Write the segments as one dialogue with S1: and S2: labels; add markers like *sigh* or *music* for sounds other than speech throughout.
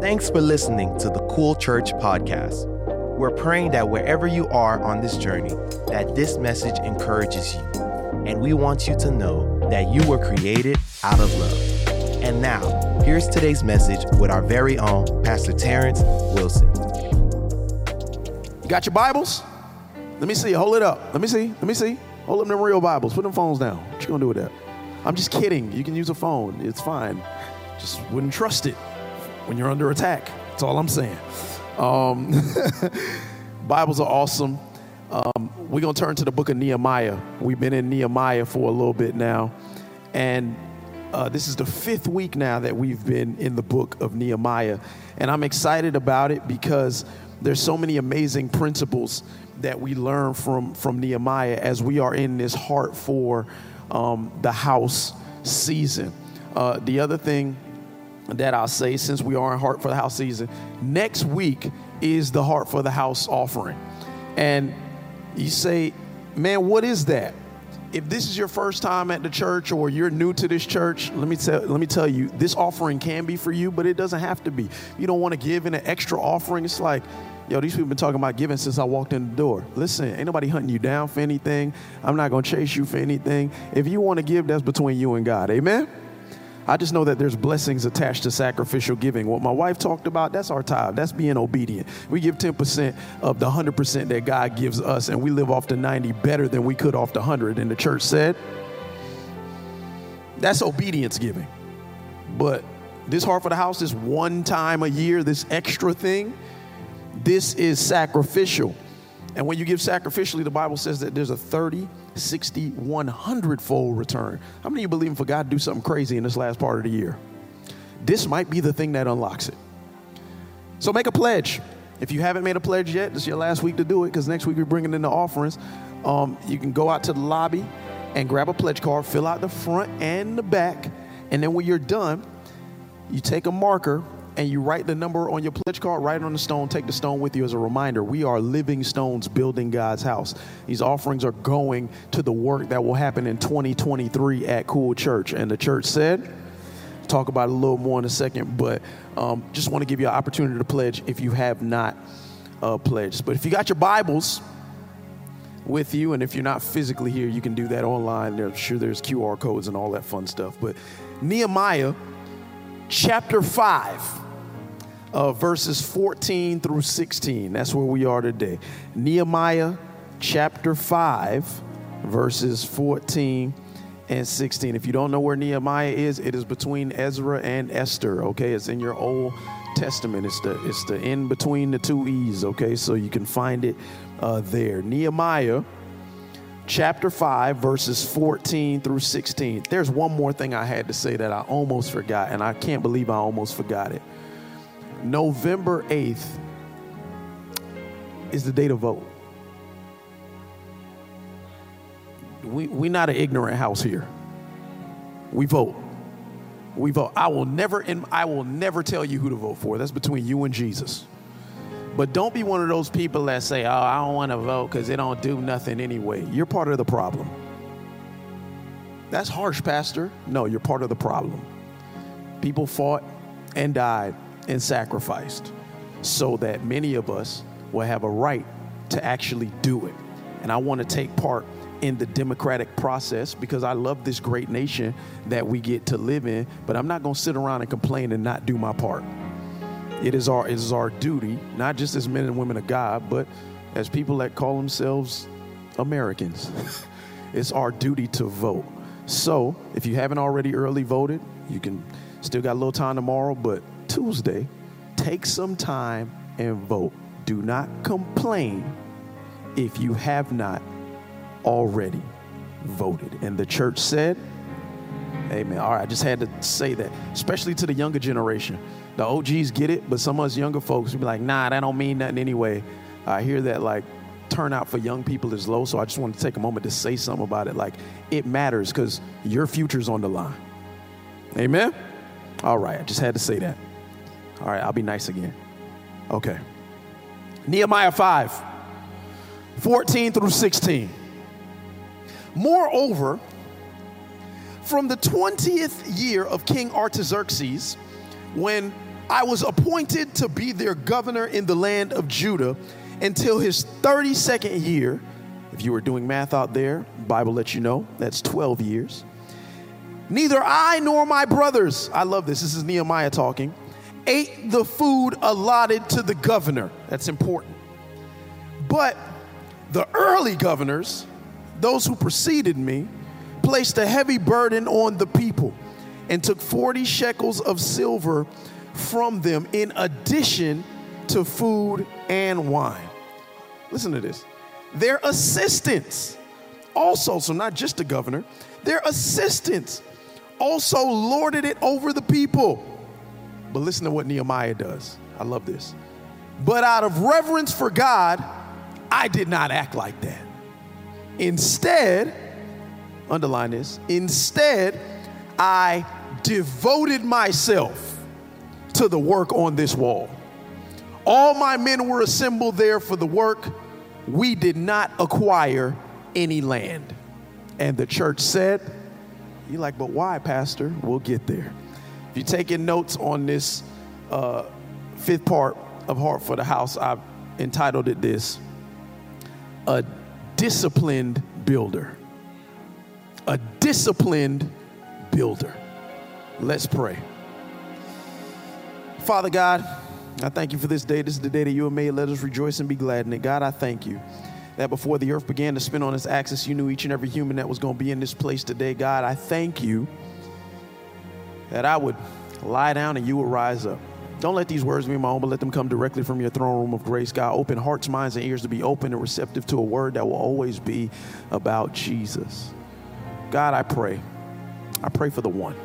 S1: Thanks for listening to the Cool Church podcast. We're praying that wherever you are on this journey, that this message encourages you. And we want you to know that you were created out of love. And now, here's today's message with our very own Pastor Terrence Wilson.
S2: You got your Bibles? Let me see. Hold it up. Let me see. Let me see. Hold up them real Bibles. Put them phones down. What you gonna do with that? I'm just kidding. You can use a phone. It's fine. Just wouldn't trust it when you're under attack. That's all I'm saying. Um, *laughs* Bibles are awesome. Um, we're going to turn to the book of Nehemiah. We've been in Nehemiah for a little bit now. And uh, this is the fifth week now that we've been in the book of Nehemiah. And I'm excited about it because there's so many amazing principles that we learn from, from Nehemiah as we are in this heart for um, the house season. Uh, the other thing that I'll say, since we are in Heart for the House season, next week is the Heart for the House offering. And you say, man, what is that? If this is your first time at the church or you're new to this church, let me tell let me tell you, this offering can be for you, but it doesn't have to be. You don't want to give in an extra offering. It's like, yo, these people been talking about giving since I walked in the door. Listen, ain't nobody hunting you down for anything. I'm not gonna chase you for anything. If you want to give, that's between you and God. Amen. I just know that there's blessings attached to sacrificial giving. What my wife talked about, that's our tithe. That's being obedient. We give 10% of the 100% that God gives us, and we live off the 90 better than we could off the 100. And the church said, that's obedience giving. But this heart for the house, this one time a year, this extra thing, this is sacrificial. And when you give sacrificially, the Bible says that there's a 30, 60, 100 fold return. How many of you believe for God to do something crazy in this last part of the year? This might be the thing that unlocks it. So make a pledge. If you haven't made a pledge yet, this is your last week to do it because next week we're bringing in the offerings. Um, you can go out to the lobby and grab a pledge card, fill out the front and the back, and then when you're done, you take a marker and you write the number on your pledge card, write it on the stone, take the stone with you as a reminder. We are living stones building God's house. These offerings are going to the work that will happen in 2023 at Cool Church. And the church said, talk about it a little more in a second, but um, just want to give you an opportunity to pledge if you have not uh, pledged. But if you got your Bibles, with you. And if you're not physically here, you can do that online. I'm sure there's QR codes and all that fun stuff. But Nehemiah chapter 5 uh, verses 14 through 16. That's where we are today. Nehemiah chapter 5, verses 14 and 16. If you don't know where Nehemiah is, it is between Ezra and Esther, okay? It's in your Old Testament. It's the, it's the in between the two E's, okay? So you can find it uh, there. Nehemiah chapter 5, verses 14 through 16. There's one more thing I had to say that I almost forgot, and I can't believe I almost forgot it. November 8th is the day to vote. We we not an ignorant house here. We vote. We vote. I will never I will never tell you who to vote for. That's between you and Jesus. But don't be one of those people that say, "Oh, I don't want to vote because it don't do nothing anyway." You're part of the problem. That's harsh, Pastor. No, you're part of the problem. People fought and died and sacrificed so that many of us will have a right to actually do it. And I want to take part in the democratic process because I love this great nation that we get to live in, but I'm not going to sit around and complain and not do my part. It is our it is our duty, not just as men and women of God, but as people that call themselves Americans. *laughs* it's our duty to vote. So, if you haven't already early voted, you can still got a little time tomorrow, but Tuesday, take some time and vote. Do not complain if you have not already voted. And the church said, Amen. All right, I just had to say that, especially to the younger generation. The OGs get it, but some of us younger folks will be like, nah, that don't mean nothing anyway. I hear that like turnout for young people is low, so I just want to take a moment to say something about it. Like it matters because your future's on the line. Amen. All right, I just had to say that. All right, I'll be nice again. Okay. Nehemiah 5, 14 through 16. Moreover, from the 20th year of King Artaxerxes, when I was appointed to be their governor in the land of Judah until his 32nd year. If you were doing math out there, Bible lets you know that's 12 years. Neither I nor my brothers, I love this, this is Nehemiah talking, ate the food allotted to the governor. That's important. But the early governors, those who preceded me, placed a heavy burden on the people and took 40 shekels of silver from them in addition to food and wine. Listen to this. Their assistants also, so not just the governor, their assistants also lorded it over the people. But listen to what Nehemiah does. I love this. But out of reverence for God, I did not act like that. Instead, underline this, instead, I devoted myself to the work on this wall. All my men were assembled there for the work. We did not acquire any land. And the church said, You're like, but why, Pastor? We'll get there. You're taking notes on this uh, fifth part of Heart for the House, I've entitled it this A Disciplined Builder. A disciplined builder. Let's pray. Father God, I thank you for this day. This is the day that you have made. Let us rejoice and be glad in it. God, I thank you that before the earth began to spin on its axis, you knew each and every human that was going to be in this place today. God, I thank you that I would lie down and you would rise up. Don't let these words be my own, but let them come directly from your throne room of grace. God, open hearts, minds, and ears to be open and receptive to a word that will always be about Jesus. God, I pray. I pray for the one,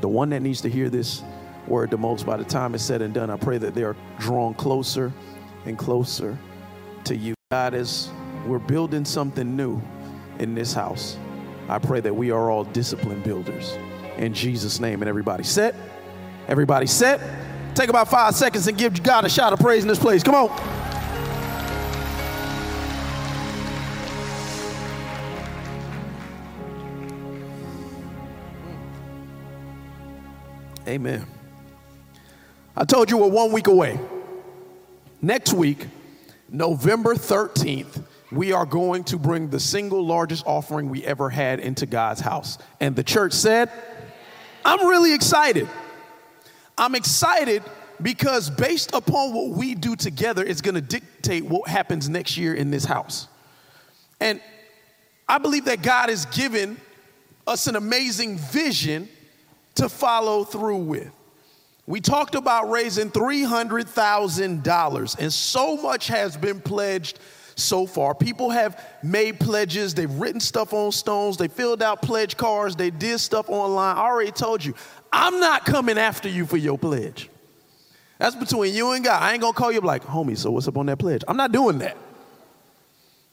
S2: the one that needs to hear this word the most by the time it's said and done. I pray that they are drawn closer and closer to you. God, as we're building something new in this house, I pray that we are all disciplined builders. In Jesus' name. And everybody set? Everybody set? Take about five seconds and give God a shout of praise in this place. Come on. Amen. I told you we're one week away. Next week, November 13th, we are going to bring the single largest offering we ever had into God's house. And the church said, I'm really excited. I'm excited because based upon what we do together, it's going to dictate what happens next year in this house. And I believe that God has given us an amazing vision to follow through with. We talked about raising $300,000, and so much has been pledged so far. People have made pledges, they've written stuff on stones, they filled out pledge cards, they did stuff online. I already told you, I'm not coming after you for your pledge. That's between you and God. I ain't gonna call you like, homie, so what's up on that pledge? I'm not doing that.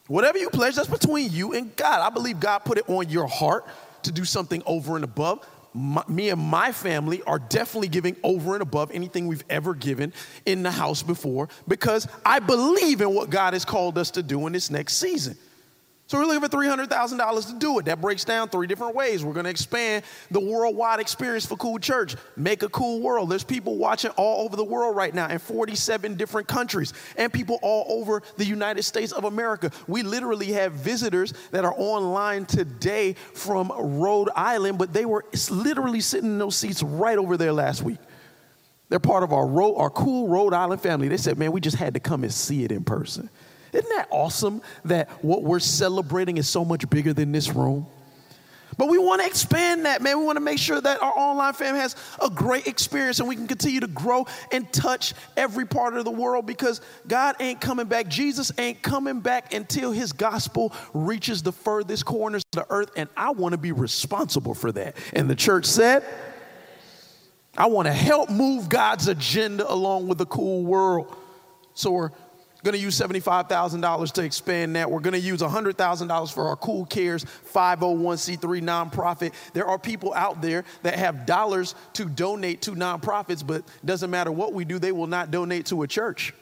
S2: Whatever you pledge, that's between you and God. I believe God put it on your heart to do something over and above my, me and my family are definitely giving over and above anything we've ever given in the house before because I believe in what God has called us to do in this next season. So we're looking for $300,000 to do it. That breaks down three different ways. We're going to expand the worldwide experience for Cool Church, make a cool world. There's people watching all over the world right now in 47 different countries and people all over the United States of America. We literally have visitors that are online today from Rhode Island, but they were literally sitting in those seats right over there last week. They're part of our, our cool Rhode Island family. They said, man, we just had to come and see it in person. Isn't that awesome that what we're celebrating is so much bigger than this room? But we want to expand that, man. We want to make sure that our online fam has a great experience and we can continue to grow and touch every part of the world because God ain't coming back. Jesus ain't coming back until his gospel reaches the furthest corners of the earth. And I want to be responsible for that. And the church said, I want to help move God's agenda along with the cool world. So we're going to use $75,000 to expand that. We're going to use $100,000 for our Cool Cares 501c3 nonprofit. There are people out there that have dollars to donate to nonprofits, but doesn't matter what we do, they will not donate to a church.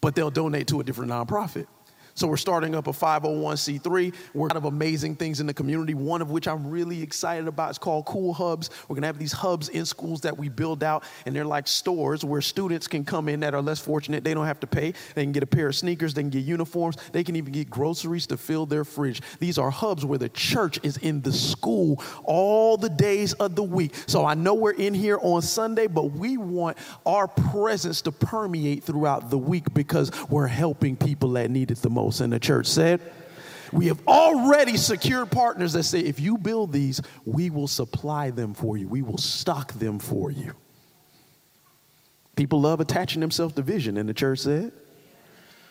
S2: But they'll donate to a different nonprofit. So we're starting up a 501c3. We're kind of amazing things in the community. One of which I'm really excited about is called Cool Hubs. We're gonna have these hubs in schools that we build out, and they're like stores where students can come in that are less fortunate. They don't have to pay. They can get a pair of sneakers. They can get uniforms. They can even get groceries to fill their fridge. These are hubs where the church is in the school all the days of the week. So I know we're in here on Sunday, but we want our presence to permeate throughout the week because we're helping people that need it the most. And the church said, we have already secured partners that say, if you build these, we will supply them for you, we will stock them for you. People love attaching themselves to vision, and the church said.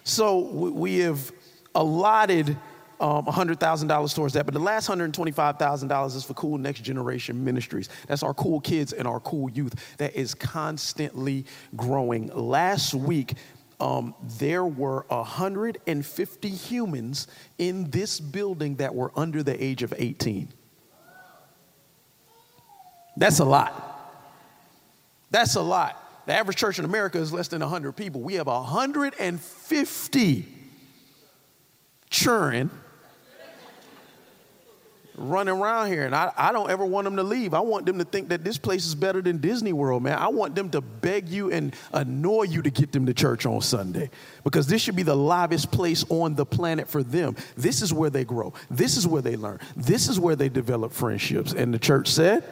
S2: So we have allotted um, $100,000 towards that, but the last $125,000 is for Cool Next Generation Ministries. That's our cool kids and our cool youth that is constantly growing. Last week, um, there were 150 humans in this building that were under the age of 18. That's a lot. That's a lot. The average church in America is less than 100 people. We have 150 churning running around here. And I, I don't ever want them to leave. I want them to think that this place is better than Disney World, man. I want them to beg you and annoy you to get them to church on Sunday because this should be the livest place on the planet for them. This is where they grow, this is where they learn, this is where they develop friendships. And the church said,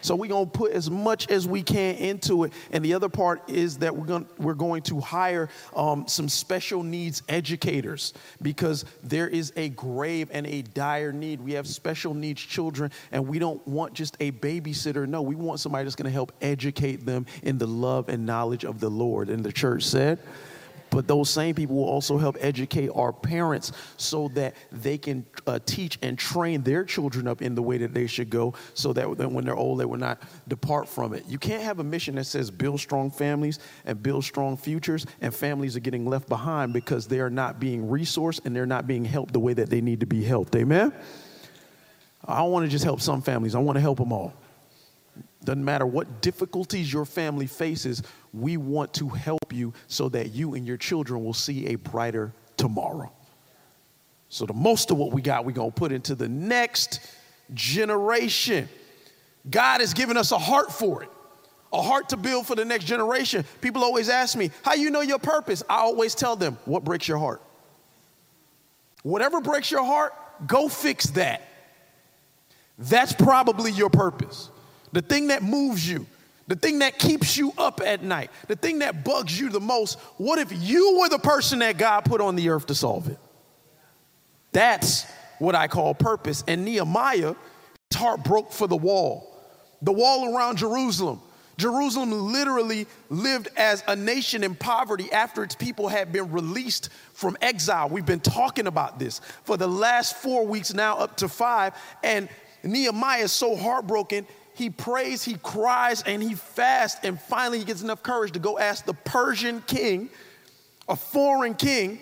S2: so we're going to put as much as we can into it. And the other part is that we're going, we're going to hire um, some special needs educators because there is a grave and a dire need. We have special needs children, and we don't want just a babysitter. No, we want somebody that's going to help educate them in the love and knowledge of the Lord. And the church said, but those same people will also help educate our parents so that they can uh, teach and train their children up in the way that they should go so that when they're old, they will not depart from it. You can't have a mission that says build strong families and build strong futures, and families are getting left behind because they are not being resourced and they're not being helped the way that they need to be helped. Amen? I don't want to just help some families, I want to help them all. Doesn't matter what difficulties your family faces, we want to help you so that you and your children will see a brighter tomorrow. So, the most of what we got, we're going to put into the next generation. God has given us a heart for it, a heart to build for the next generation. People always ask me, How you know your purpose? I always tell them, What breaks your heart? Whatever breaks your heart, go fix that. That's probably your purpose. The thing that moves you, the thing that keeps you up at night, the thing that bugs you the most, what if you were the person that God put on the earth to solve it? That's what I call purpose. And Nehemiah, his heart broke for the wall, the wall around Jerusalem. Jerusalem literally lived as a nation in poverty after its people had been released from exile. We've been talking about this for the last four weeks now, up to five. And Nehemiah is so heartbroken, he prays, he cries, and he fasts. And finally, he gets enough courage to go ask the Persian king, a foreign king.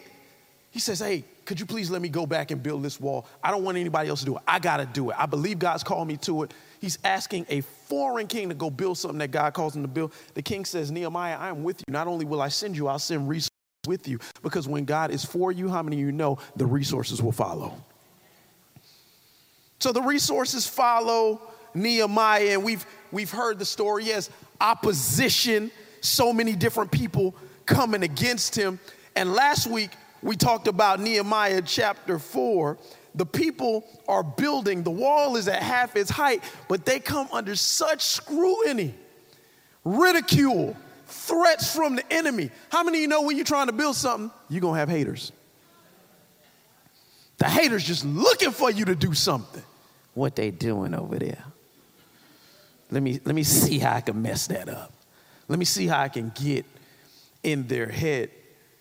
S2: He says, Hey, could you please let me go back and build this wall? I don't want anybody else to do it. I got to do it. I believe God's called me to it. He's asking a foreign king to go build something that God calls him to build. The king says, Nehemiah, I am with you. Not only will I send you, I'll send resources with you. Because when God is for you, how many of you know the resources will follow? So the resources follow Nehemiah, and we've we've heard the story. Yes, opposition, so many different people coming against him. And last week we talked about Nehemiah chapter 4. The people are building, the wall is at half its height, but they come under such scrutiny, ridicule, threats from the enemy. How many of you know when you're trying to build something, you're gonna have haters? The haters just looking for you to do something. What they doing over there? Let me, let me see how I can mess that up. Let me see how I can get in their head.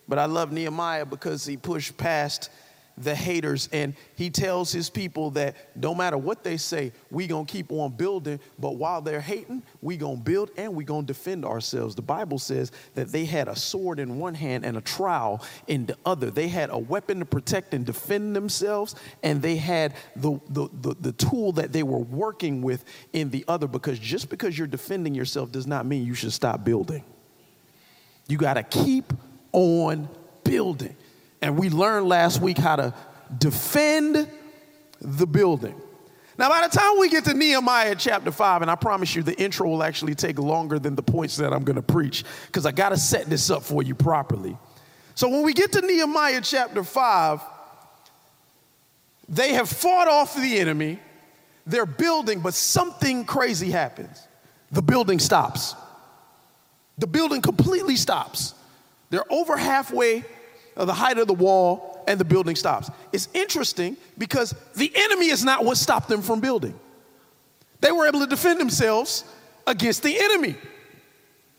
S2: But I love Nehemiah because he pushed past the haters and he tells his people that no matter what they say we gonna keep on building but while they're hating we gonna build and we gonna defend ourselves. The bible says that they had a sword in one hand and a trowel in the other. They had a weapon to protect and defend themselves and they had the, the, the, the tool that they were working with in the other because just because you're defending yourself does not mean you should stop building. You gotta keep on building And we learned last week how to defend the building. Now, by the time we get to Nehemiah chapter 5, and I promise you the intro will actually take longer than the points that I'm going to preach because I got to set this up for you properly. So, when we get to Nehemiah chapter 5, they have fought off the enemy, they're building, but something crazy happens. The building stops. The building completely stops. They're over halfway of the height of the wall, and the building stops. It's interesting because the enemy is not what stopped them from building. They were able to defend themselves against the enemy.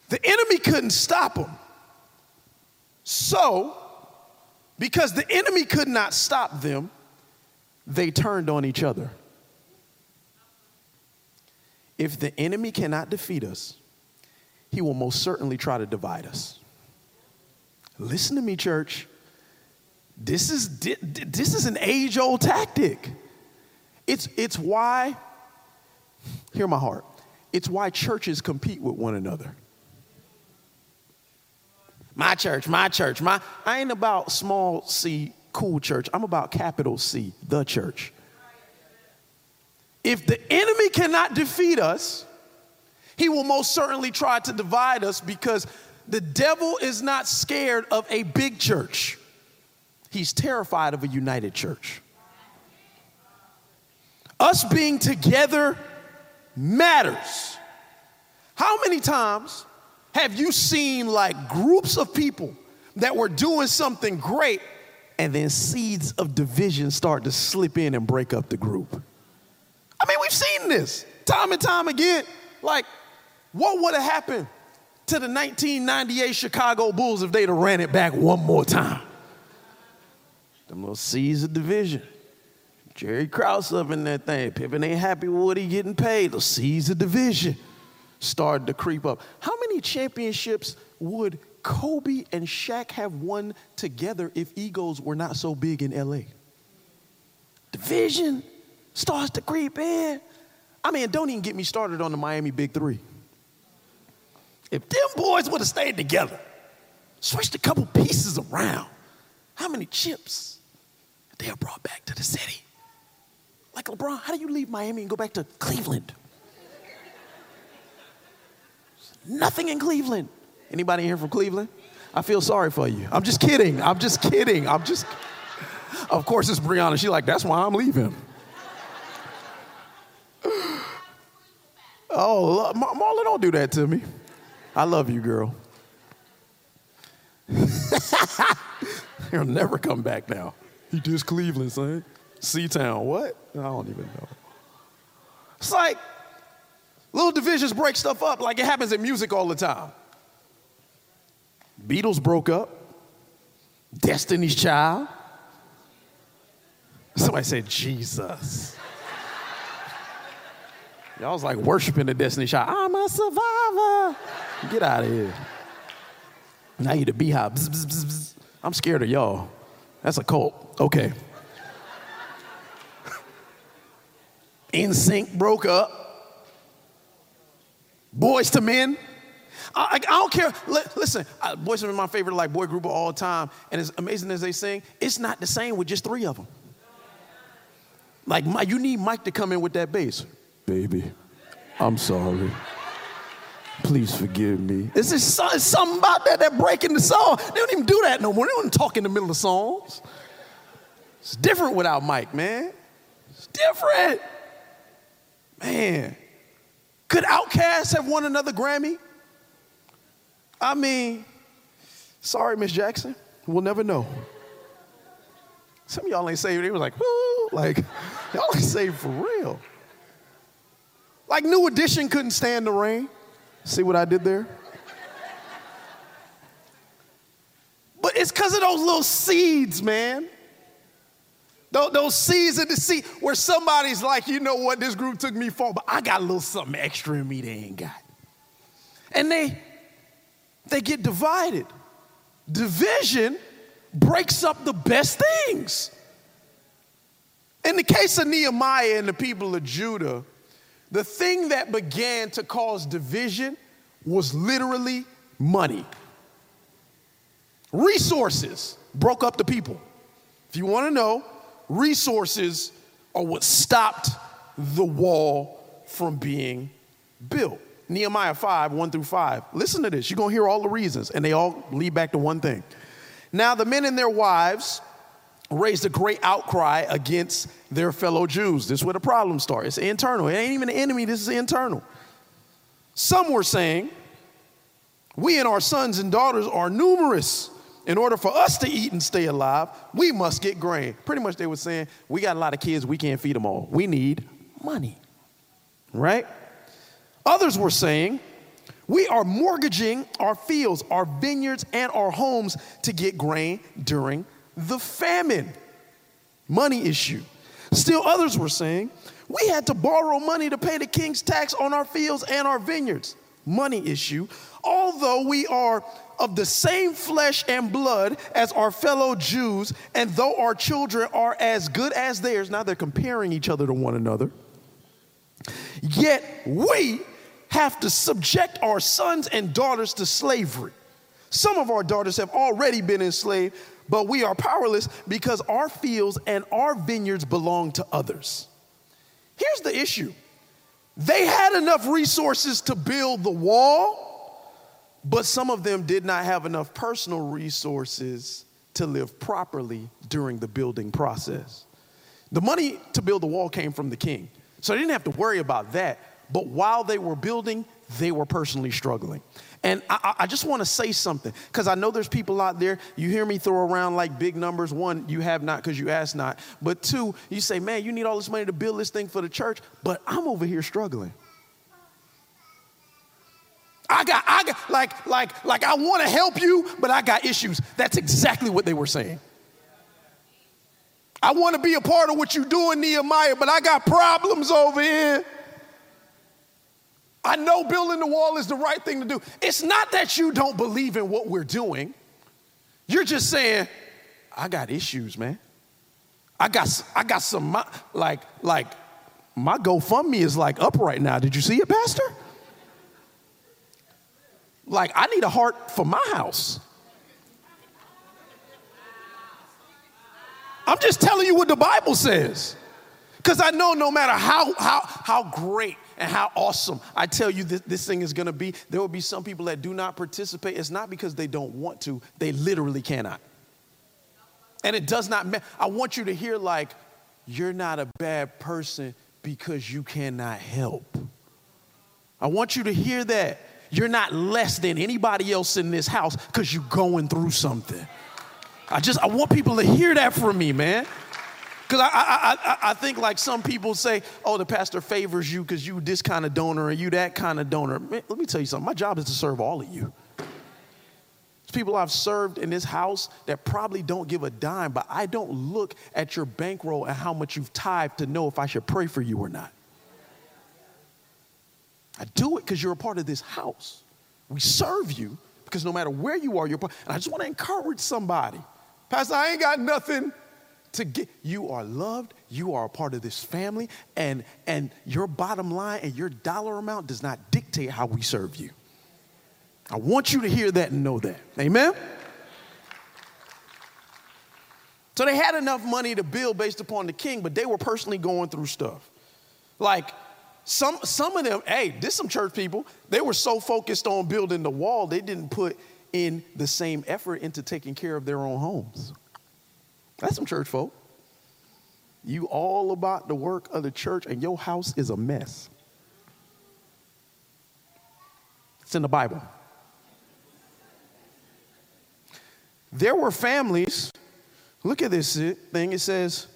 S2: The enemy couldn't stop them. So, because the enemy could not stop them, they turned on each other. If the enemy cannot defeat us, he will most certainly try to divide us. Listen to me, church. This is, this is an age old tactic. It's, it's why, hear my heart, it's why churches compete with one another. My church, my church, my, I ain't about small c, cool church. I'm about capital C, the church. If the enemy cannot defeat us, he will most certainly try to divide us because the devil is not scared of a big church. He's terrified of a united church. Us being together matters. How many times have you seen like groups of people that were doing something great and then seeds of division start to slip in and break up the group? I mean, we've seen this time and time again. Like, what would have happened to the 1998 Chicago Bulls if they'd have ran it back one more time? Them little seeds of division. Jerry Krause up in that thing. Pippen ain't happy with what he getting paid. The seeds of division started to creep up. How many championships would Kobe and Shaq have won together if egos were not so big in LA? Division starts to creep in. I mean, don't even get me started on the Miami Big Three. If them boys would have stayed together, switched a couple pieces around, how many chips they are brought back to the city. Like LeBron, how do you leave Miami and go back to Cleveland? Nothing in Cleveland. Anybody here from Cleveland? I feel sorry for you. I'm just kidding. I'm just kidding. I'm just. Of course, it's Brianna. She's like, that's why I'm leaving. *sighs* Oh, Marla, don't do that to me. I love you, girl. *laughs* He'll never come back now. He just Cleveland, son. C-Town, what? I don't even know. It's like little divisions break stuff up like it happens in music all the time. Beatles broke up. Destiny's Child. Somebody said Jesus. Y'all was like worshiping the Destiny Child. I'm a survivor. Get out of here. Now you the Beyhive. Bzz, bzz, bzz, I'm scared of y'all. That's a cult. Okay. *laughs* NSYNC broke up. Boyz II Men. I, I, don't care. L- listen, uh, Boyz II Men my favorite like boy group of all time. And as amazing as they sing, it's not the same with just three of them. Like you need Mike to come in with that bass. Baby, I'm sorry. Please forgive me. It's just something about that that breaking the song. They don't even do that no more. They don't talk in the middle of songs. It's different without Mike, man. It's different. Man. Could Outkast have won another Grammy? I mean, sorry, Miss Jackson. We'll never know. Some of y'all ain't saved. They was like, like, y'all ain't saved for real. Like New Edition couldn't stand the rain. See what I did there? But it's because of those little seeds, man. Those, those seeds of deceit where somebody's like, you know what, this group took me far, but I got a little something extra in me they ain't got. And they they get divided. Division breaks up the best things. In the case of Nehemiah and the people of Judah, the thing that began to cause division was literally money. Resources broke up the people. If you want to know, resources are what stopped the wall from being built. Nehemiah 5, 1 through 5. Listen to this. You're going to hear all the reasons, and they all lead back to one thing. Now, the men and their wives raised a great outcry against their fellow Jews. This is where the problem starts. It's internal. It ain't even an enemy, this is internal. Some were saying, We and our sons and daughters are numerous. In order for us to eat and stay alive, we must get grain. Pretty much they were saying, We got a lot of kids, we can't feed them all. We need money. Right? Others were saying, we are mortgaging our fields, our vineyards, and our homes to get grain during the famine. Money issue. Still, others were saying, we had to borrow money to pay the king's tax on our fields and our vineyards. Money issue. Although we are of the same flesh and blood as our fellow Jews, and though our children are as good as theirs, now they're comparing each other to one another, yet we have to subject our sons and daughters to slavery. Some of our daughters have already been enslaved, but we are powerless because our fields and our vineyards belong to others. Here's the issue they had enough resources to build the wall, but some of them did not have enough personal resources to live properly during the building process. The money to build the wall came from the king, so they didn't have to worry about that. But while they were building, they were personally struggling. And I, I just want to say something because I know there's people out there, you hear me throw around like big numbers. One, you have not because you asked not. But two, you say, man, you need all this money to build this thing for the church, but I'm over here struggling. I got, I got, like, like, like, I want to help you, but I got issues. That's exactly what they were saying. I want to be a part of what you're doing, Nehemiah, but I got problems over here. I know building the wall is the right thing to do. It's not that you don't believe in what we're doing. You're just saying, I got issues, man. I got, I got some, like, like, my GoFundMe is like up right now. Did you see it, Pastor? Like, I need a heart for my house. I'm just telling you what the Bible says. Because I know no matter how, how, how great and how awesome I tell you this, this thing is going to be, there will be some people that do not participate. It's not because they don't want to, they literally cannot. And it does not matter. I want you to hear, like, you're not a bad person because you cannot help. I want you to hear that. You're not less than anybody else in this house because you're going through something. I just, I want people to hear that from me, man. Because I, I, I, I, think like some people say, oh, the pastor favors you because you this kind of donor and you that kind of donor. Man, let me tell you something. My job is to serve all of you. There's people I've served in this house that probably don't give a dime, but I don't look at your bankroll and how much you've tithed to know if I should pray for you or not. I do it because you're a part of this house. We serve you because no matter where you are, you're part. And I just want to encourage somebody. Pastor, I ain't got nothing to get you are loved you are a part of this family and and your bottom line and your dollar amount does not dictate how we serve you. I want you to hear that and know that. Amen? So they had enough money to build based upon the king but they were personally going through stuff. Like some some of them hey this some church people they were so focused on building the wall they didn't put in the same effort into taking care of their own homes that's some church folk. You all about the work of the church, and your house is a mess. It's in the Bible. There were families, look at this thing. It says,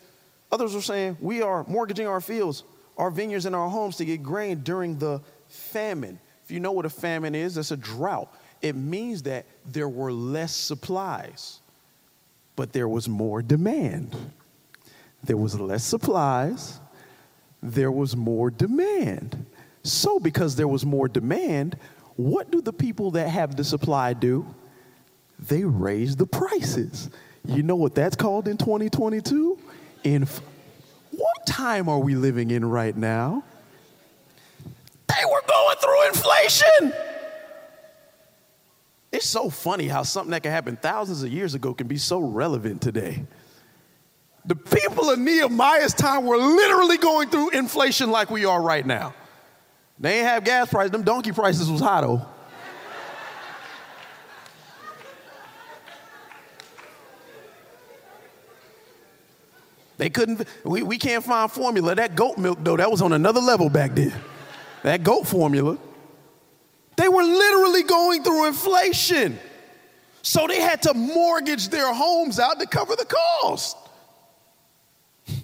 S2: others were saying, We are mortgaging our fields, our vineyards, and our homes to get grain during the famine. If you know what a famine is, that's a drought. It means that there were less supplies but there was more demand. There was less supplies, there was more demand. So, because there was more demand, what do the people that have the supply do? They raise the prices. You know what that's called in 2022? In what time are we living in right now? They were going through inflation. It's so funny how something that can happen thousands of years ago can be so relevant today. The people of Nehemiah's time were literally going through inflation like we are right now. They ain't have gas prices, them donkey prices was high though. They couldn't, we, we can't find formula. That goat milk, though, that was on another level back then. That goat formula. They were literally going through inflation. So they had to mortgage their homes out to cover the cost. *laughs*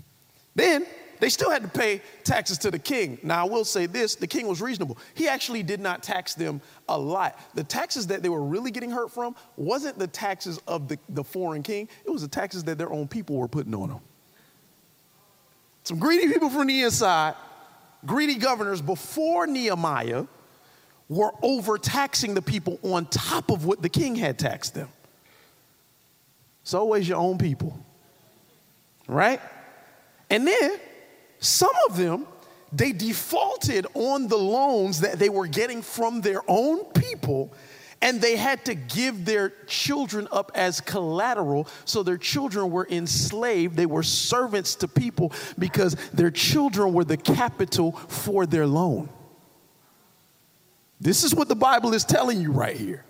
S2: Then they still had to pay taxes to the king. Now, I will say this the king was reasonable. He actually did not tax them a lot. The taxes that they were really getting hurt from wasn't the taxes of the, the foreign king, it was the taxes that their own people were putting on them. Some greedy people from the inside, greedy governors before Nehemiah were overtaxing the people on top of what the king had taxed them. It's always your own people, right? And then some of them, they defaulted on the loans that they were getting from their own people and they had to give their children up as collateral so their children were enslaved they were servants to people because their children were the capital for their loan this is what the bible is telling you right here.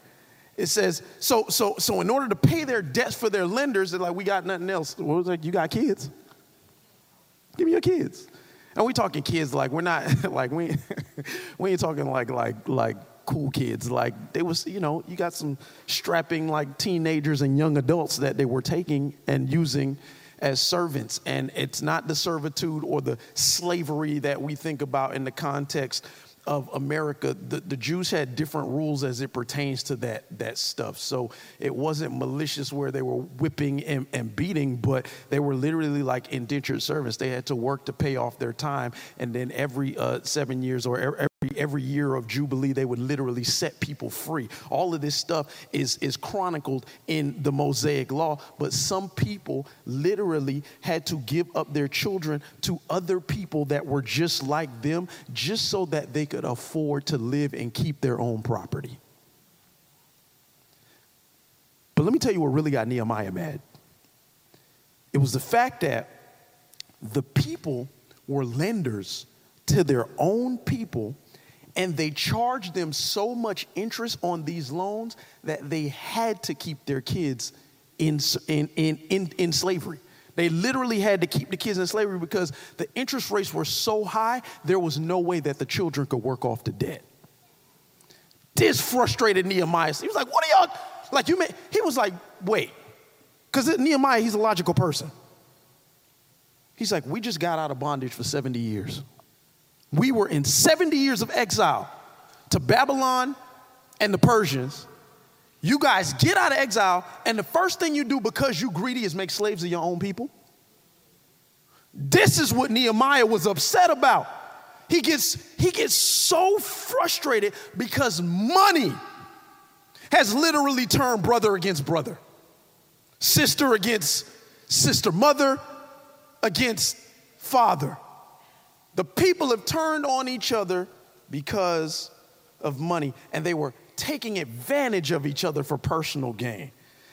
S2: It says so so so in order to pay their debts for their lenders they're like we got nothing else. What was like you got kids. Give me your kids. And we talking kids like we're not *laughs* like we *laughs* we ain't talking like like like cool kids. Like they was, you know, you got some strapping like teenagers and young adults that they were taking and using as servants. And it's not the servitude or the slavery that we think about in the context of America, the, the Jews had different rules as it pertains to that, that stuff. So it wasn't malicious where they were whipping and, and beating, but they were literally like indentured servants. They had to work to pay off their time. And then every uh, seven years or every every year of Jubilee, they would literally set people free. All of this stuff is, is chronicled in the Mosaic Law, but some people literally had to give up their children to other people that were just like them, just so that they could afford to live and keep their own property. But let me tell you what really got Nehemiah mad. It was the fact that the people were lenders to their own people and they charged them so much interest on these loans that they had to keep their kids in, in, in, in, in slavery. They literally had to keep the kids in slavery because the interest rates were so high, there was no way that the children could work off the debt. This frustrated Nehemiah. He was like, What are y'all? Like, you may, he was like, Wait, because Nehemiah, he's a logical person. He's like, We just got out of bondage for 70 years. We were in 70 years of exile to Babylon and the Persians. You guys get out of exile, and the first thing you do because you greedy is make slaves of your own people. This is what Nehemiah was upset about. He gets, he gets so frustrated because money has literally turned brother against brother, sister against sister, mother against father. The people have turned on each other because of money, and they were taking advantage of each other for personal gain.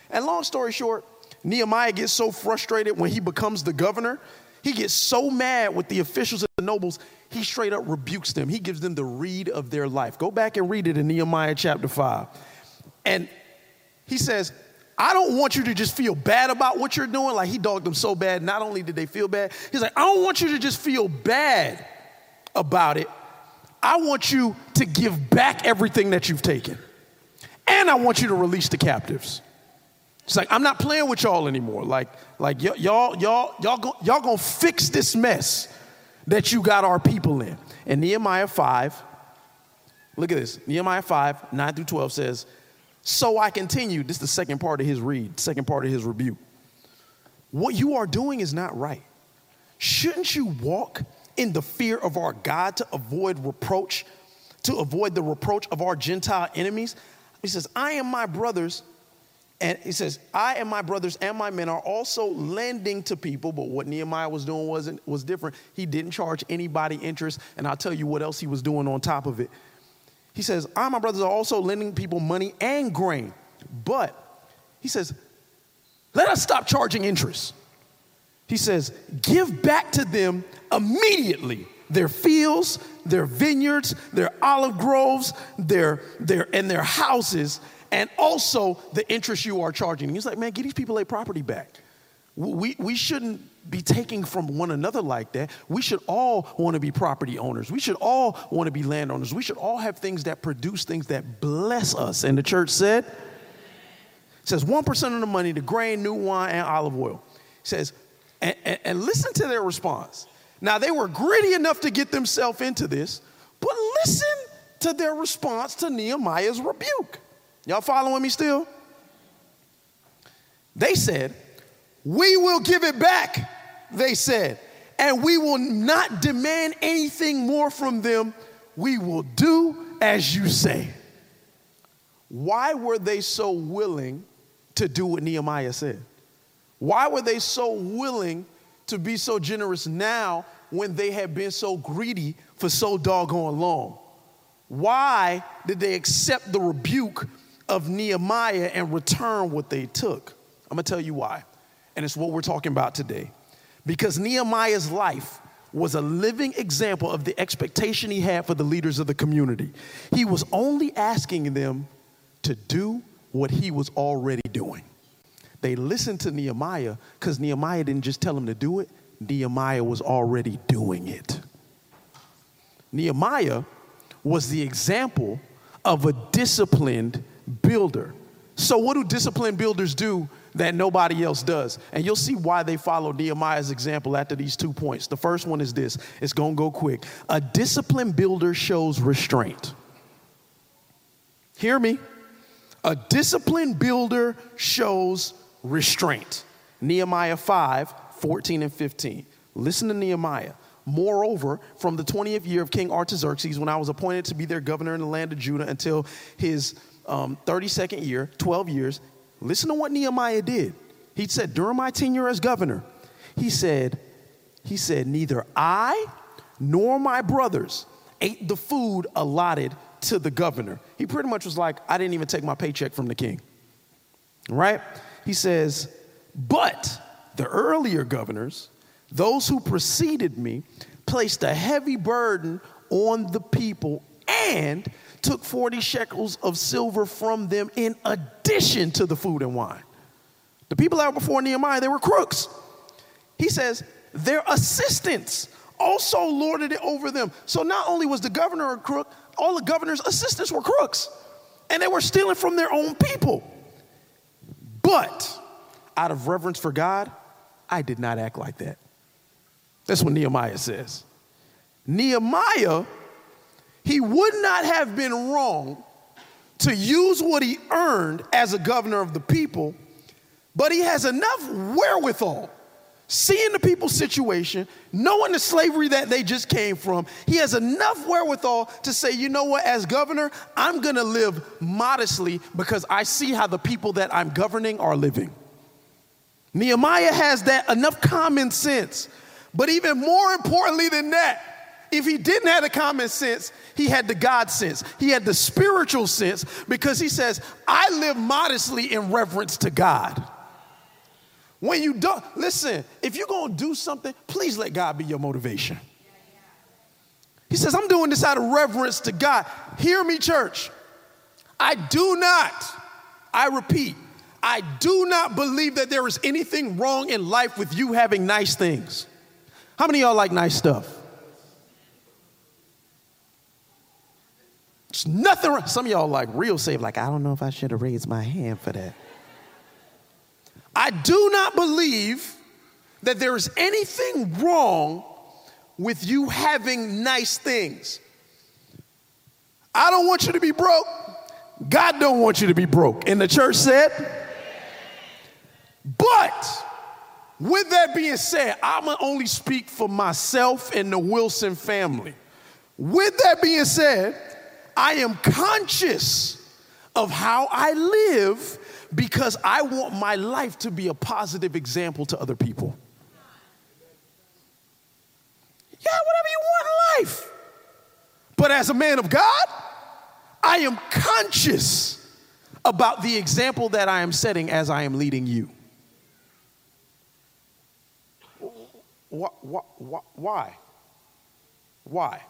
S2: And long story short, Nehemiah gets so frustrated when he becomes the governor. He gets so mad with the officials and the nobles, he straight up rebukes them. He gives them the read of their life. Go back and read it in Nehemiah chapter 5. And he says, I don't want you to just feel bad about what you're doing. Like he dogged them so bad. Not only did they feel bad, he's like, I don't want you to just feel bad about it. I want you to give back everything that you've taken. And I want you to release the captives. It's like, I'm not playing with y'all anymore. Like, like y- y'all, y'all, y'all, go, y'all gonna fix this mess that you got our people in. And Nehemiah 5, look at this. Nehemiah 5, 9 through 12 says, so I continue. This is the second part of his read, second part of his rebuke. What you are doing is not right. Shouldn't you walk in the fear of our God to avoid reproach, to avoid the reproach of our Gentile enemies? He says, I am my brothers, and he says, I and my brothers and my men are also lending to people, but what Nehemiah was doing wasn't was different. He didn't charge anybody interest, and I'll tell you what else he was doing on top of it. He says, I, my brothers, are also lending people money and grain But he says, let us stop charging interest. He says, give back to them immediately their fields, their vineyards, their olive groves, their, their, and their houses, and also the interest you are charging. He's like, man, get these people their property back. We, we shouldn't be taking from one another like that. We should all want to be property owners. We should all want to be landowners. We should all have things that produce things that bless us. And the church said, says 1% of the money, the grain, new wine, and olive oil. says, and, and, and listen to their response. Now, they were gritty enough to get themselves into this, but listen to their response to Nehemiah's rebuke. Y'all following me still? They said, We will give it back, they said, and we will not demand anything more from them. We will do as you say. Why were they so willing to do what Nehemiah said? Why were they so willing to be so generous now when they had been so greedy for so doggone long? Why did they accept the rebuke of Nehemiah and return what they took? I'm gonna tell you why. And it's what we're talking about today. Because Nehemiah's life was a living example of the expectation he had for the leaders of the community. He was only asking them to do what he was already doing. They listened to Nehemiah because Nehemiah didn't just tell them to do it, Nehemiah was already doing it. Nehemiah was the example of a disciplined builder. So, what do disciplined builders do that nobody else does? And you'll see why they follow Nehemiah's example after these two points. The first one is this it's gonna go quick. A disciplined builder shows restraint. Hear me? A disciplined builder shows restraint. Nehemiah 5 14 and 15. Listen to Nehemiah. Moreover, from the 20th year of King Artaxerxes, when I was appointed to be their governor in the land of Judah until his um, 32nd year, 12 years, listen to what Nehemiah did. He said, during my tenure as governor, he said, he said, neither I nor my brothers ate the food allotted to the governor. He pretty much was like, I didn't even take my paycheck from the king. Right? He says, but the earlier governors, those who preceded me, placed a heavy burden on the people and took 40 shekels of silver from them in addition to the food and wine. The people out before Nehemiah, they were crooks. He says, their assistants also lorded it over them. So not only was the governor a crook, all the governor's assistants were crooks. And they were stealing from their own people. But out of reverence for God, I did not act like that. That's what Nehemiah says. Nehemiah, he would not have been wrong to use what he earned as a governor of the people, but he has enough wherewithal, seeing the people's situation, knowing the slavery that they just came from, he has enough wherewithal to say, you know what, as governor, I'm gonna live modestly because I see how the people that I'm governing are living. Nehemiah has that enough common sense. But even more importantly than that, if he didn't have the common sense, he had the God sense. He had the spiritual sense because he says, I live modestly in reverence to God. When you don't, listen, if you're gonna do something, please let God be your motivation. He says, I'm doing this out of reverence to God. Hear me, church. I do not, I repeat, I do not believe that there is anything wrong in life with you having nice things. How many y'all like nice stuff? There's nothing wrong. Some y'all like real safe, like, I don't know if I should have raised my hand for that. I do not believe that there is anything wrong with you having nice things. I don't want you to be broke. God don't want you to be broke. And the church said, but with that being said, I'm gonna only speak for myself and the Wilson family. With that being said, I am conscious of how I live because I want my life to be a positive example to other people. Yeah, whatever you want in life. But as a man of God, I am conscious about the example that I am setting as I am leading you. Why? Why?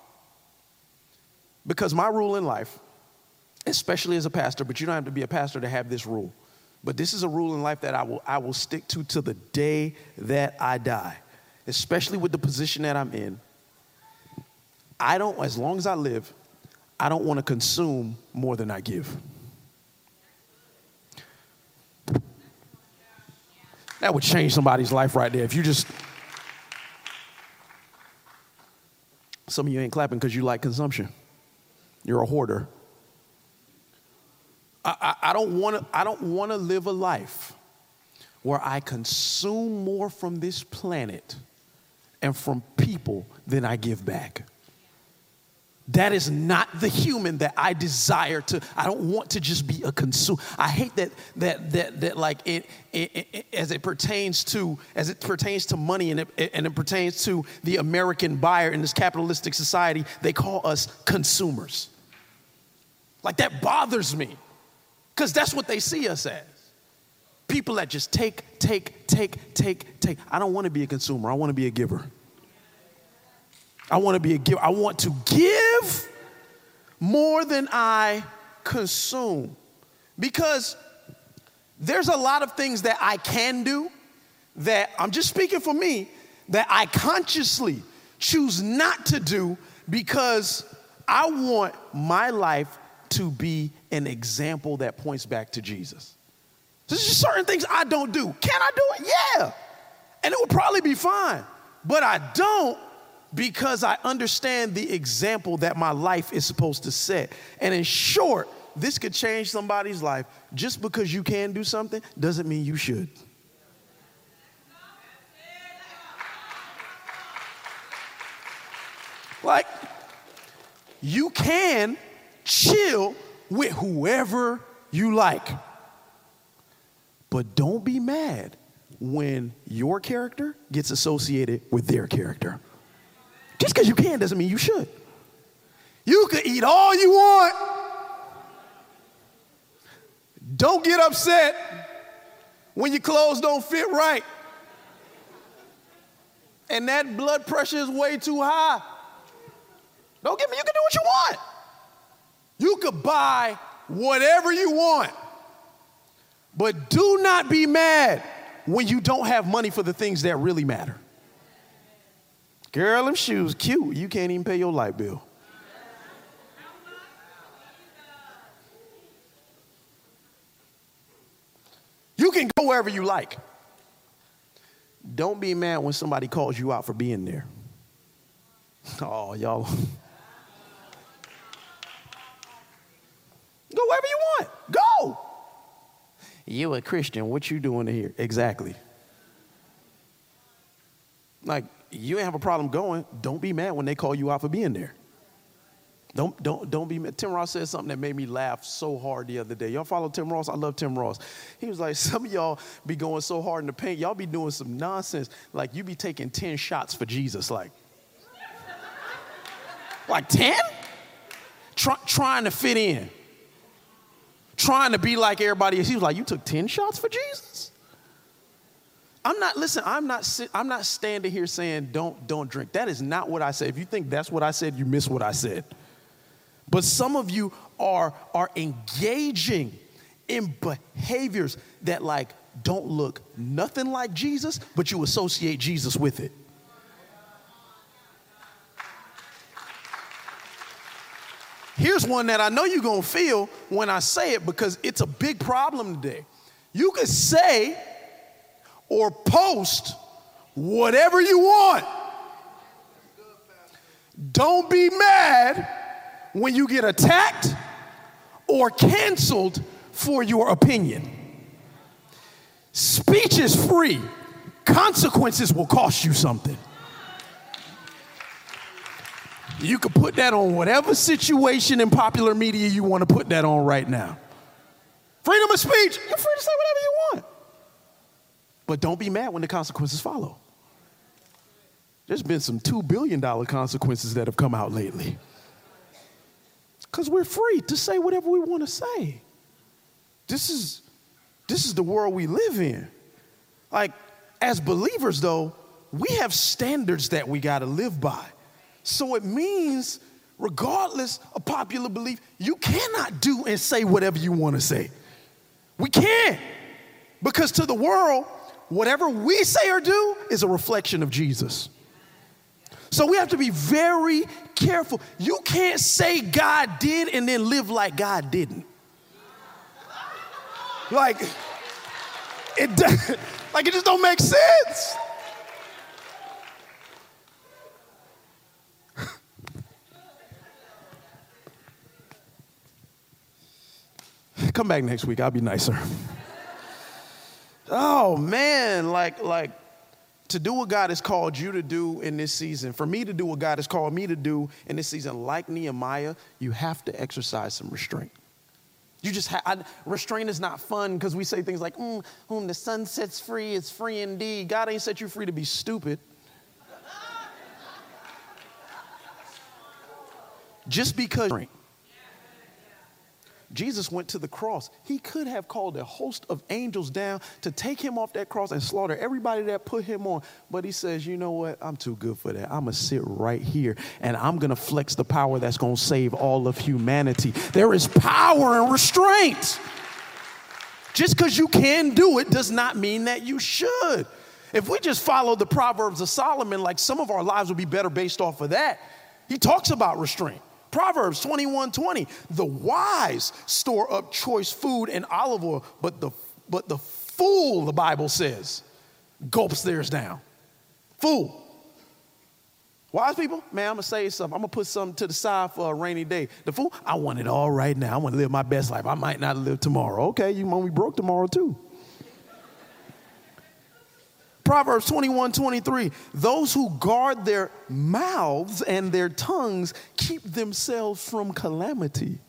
S2: Because my rule in life, especially as a pastor, but you don't have to be a pastor to have this rule. But this is a rule in life that I will, I will stick to to the day that I die, especially with the position that I'm in. I don't, as long as I live, I don't want to consume more than I give. That would change somebody's life right there. If you just, some of you ain't clapping because you like consumption. You're a hoarder. I, I, I don't want to. Live a life where I consume more from this planet and from people than I give back. That is not the human that I desire to. I don't want to just be a consumer. I hate that that that that like it, it, it, as it pertains to as it pertains to money and it, and it pertains to the American buyer in this capitalistic society. They call us consumers. Like that bothers me, because that's what they see us as. People that just take, take, take, take, take. I don't want to be a consumer. I want to be a giver. I want to be a giver. I want to give more than I consume. Because there's a lot of things that I can do that I'm just speaking for me that I consciously choose not to do because I want my life to be an example that points back to Jesus. There's just certain things I don't do. Can I do it? Yeah. And it would probably be fine. But I don't because I understand the example that my life is supposed to set. And in short, this could change somebody's life. Just because you can do something doesn't mean you should. Like, you can chill with whoever you like. But don't be mad when your character gets associated with their character. Just because you can doesn't mean you should. You can eat all you want. Don't get upset when your clothes don't fit right. And that blood pressure is way too high. Don't get me, you can do what you want. You could buy whatever you want. But do not be mad when you don't have money for the things that really matter. Girl, them shoes cute. You can't even pay your light bill. You can go wherever you like. Don't be mad when somebody calls you out for being there. *laughs* Oh, y'all. Go wherever you want. Go. You a Christian. What you doing here? Exactly. Like, you have a problem going. Don't be mad when they call you out for being there. Don't, don't, don't be mad. Tim Ross said something that made me laugh so hard the other day. Y'all follow Tim Ross? I love Tim Ross. He was like, *laughs* some of y'all be going so hard in the paint, y'all be doing some nonsense. Like you be taking 10 shots for Jesus. Like, like 10? Try, trying to fit in. Trying to be like everybody else. He was like, you took 10 shots for Jesus? I'm not, listen, I'm not, I'm not standing here saying don't, don't drink. That is not what I said. If you think that's what I said, you miss what I said. But some of you are, are engaging in behaviors that like don't look nothing like Jesus, but you associate Jesus with it. Here's one that I know you're gonna feel when I say it because it's a big problem today. You can say or post whatever you want. Don't be mad when you get attacked or canceled for your opinion. Speech is free, consequences will cost you something. You can put that on whatever situation in popular media you want to put that on right now. Freedom of speech, you're free to say whatever you want. But don't be mad when the consequences follow. There's been some $2 billion consequences that have come out lately. Because we're free to say whatever we want to say. This is this is the world we live in. Like, as believers, though, we have standards that we got to live by. So it means, regardless of popular belief, you cannot do and say whatever you want to say. We can't. Because to the world, whatever we say or do is a reflection of Jesus. So we have to be very careful. You can't say God did and then live like God didn't. Like, it, *laughs* like it just don't make sense. Come back next week. I'll be nicer. oh man, like like to do what God has called you to do in this season, for me to do what God has called me to do in this season, like Nehemiah, you have to exercise some restraint. You just have, restraint is not fun because we say things like, mm, whom the Son sets free is free indeed. God ain't set you free to be stupid. just because Jesus went to the cross. He could have called a host of angels down to take him off that cross and slaughter everybody that put him on. But he says, you know what? I'm too good for that. I'm going to sit right here and I'm going to flex the power that's going to save all of humanity. There is power in restraint. Just because you can do it does not mean that you should. If we just follow the Proverbs of Solomon, like some of our lives would be better based off of that. He talks about restraint. Proverbs 21 20. The wise store up choice food and olive oil, but the, but the fool, the Bible says, gulps theirs down. Fool. Wise people, man, I'm gonna say something. I'm gonna put something to the side for a rainy day. The fool, I want it all right now. I wanna live my best life. I might not live tomorrow. Okay, you might be broke tomorrow too. Proverbs 21 23. Those who guard their mouths and their tongues keep themselves from calamity.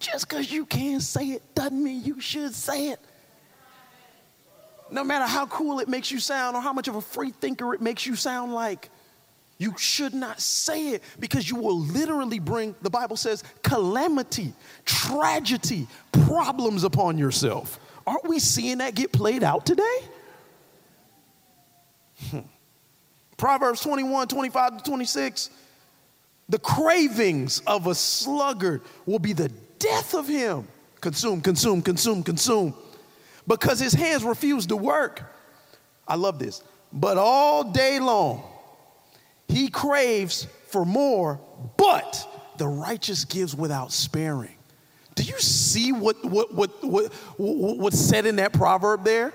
S2: Just because you can't say it doesn't mean you should say it. No matter how cool it makes you sound or how much of a free thinker it makes you sound like, you should not say it because you will literally bring, the Bible says, calamity, tragedy, problems upon yourself. Aren't we seeing that get played out today? *laughs* Proverbs 21, 25 to 26. The cravings of a sluggard will be the death of him. Consume, consume, consume, consume. Because his hands refuse to work. I love this. But all day long, he craves for more, but the righteous gives without sparing. Do you see what, what, what, what, what's said in that proverb there?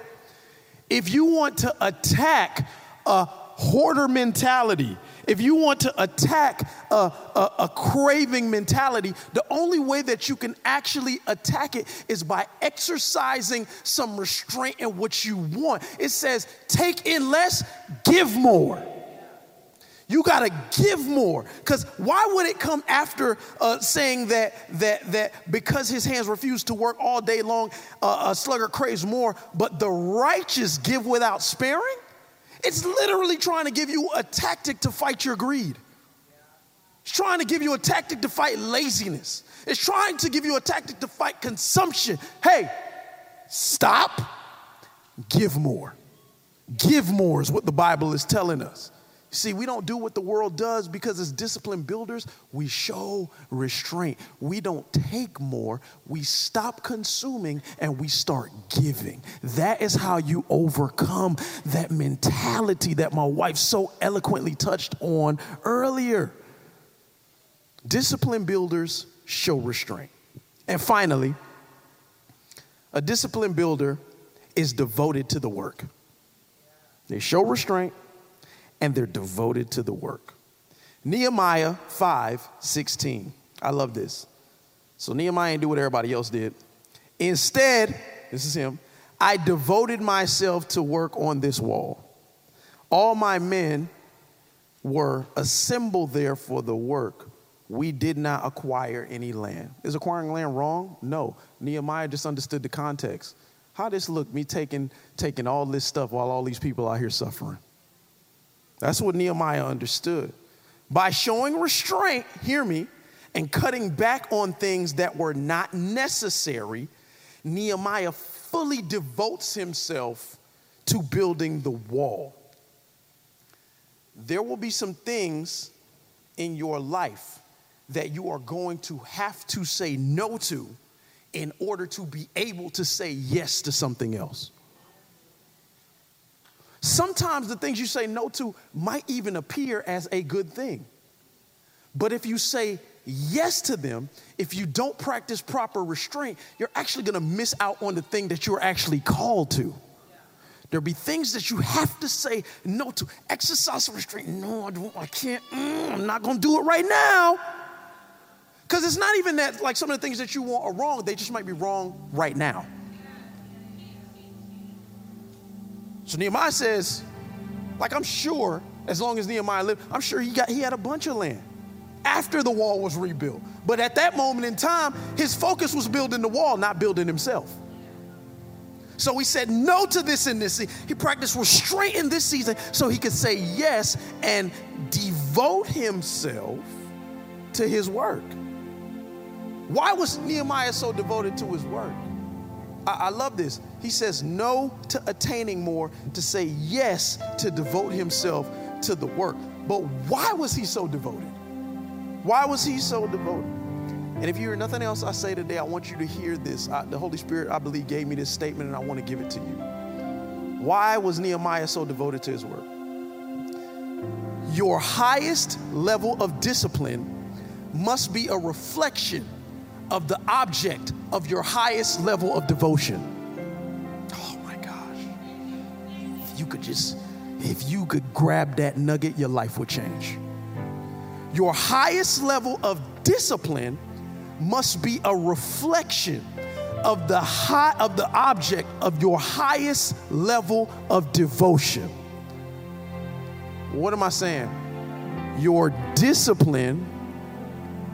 S2: If you want to attack a hoarder mentality, if you want to attack a, a, a, craving mentality, the only way that you can actually attack it is by exercising some restraint in what you want. It says, take in less, give more. You got to give more. Because why would it come after uh, saying that, that, that because his hands refuse to work all day long, uh, a sluggard craves more, but the righteous give without sparing? It's literally trying to give you a tactic to fight your greed. It's trying to give you a tactic to fight laziness. It's trying to give you a tactic to fight consumption. Hey, stop, give more. Give more is what the Bible is telling us. See, we don't do what the world does because as discipline builders, we show restraint. We don't take more, we stop consuming and we start giving. That is how you overcome that mentality that my wife so eloquently touched on earlier. Discipline builders show restraint. And finally, a discipline builder is devoted to the work. They show restraint and they're devoted to the work. Nehemiah 5 16. I love this. So Nehemiah didn't do what everybody else did. Instead, this is him, I devoted myself to work on this wall. All my men were assembled there for the work. We did not acquire any land. Is acquiring land wrong? No. Nehemiah just understood the context. How this look, me taking, taking all this stuff while all these people out here suffering? That's what Nehemiah understood. By showing restraint, hear me, and cutting back on things that were not necessary, Nehemiah fully devotes himself to building the wall. There will be some things in your life that you are going to have to say no to in order to be able to say yes to something else. Sometimes the things you say no to might even appear as a good thing. But if you say yes to them, if you don't practice proper restraint, you're actually gonna miss out on the thing that you're actually called to. There'll be things that you have to say no to. Exercise restraint. No, I, I can't. Mm, I'm not gonna do it right now. Because it's not even that, like, some of the things that you want are wrong, they just might be wrong right now. So Nehemiah says, like, I'm sure, as long as Nehemiah lived, I'm sure he, got, he had a bunch of land after the wall was rebuilt. But at that moment in time, his focus was building the wall, not building himself. So he said no to this in this season. He practiced restraint in this season so he could say yes and devote himself to his work. Why was Nehemiah so devoted to his work? I, I, love this. He says no to attaining more, to say yes to devote himself to the work. But why was he so devoted? Why was he so devoted? And if you hear nothing else I say today, I want you to hear this. I, the Holy Spirit, I believe, gave me this statement, and I want to give it to you. Why was Nehemiah so devoted to his work? Your highest level of discipline must be a reflection of the object of your highest level of devotion. You could just, if you could grab that nugget, your life would change. Your highest level of discipline must be a reflection of the high of the object of your highest level of devotion. What am I saying? Your discipline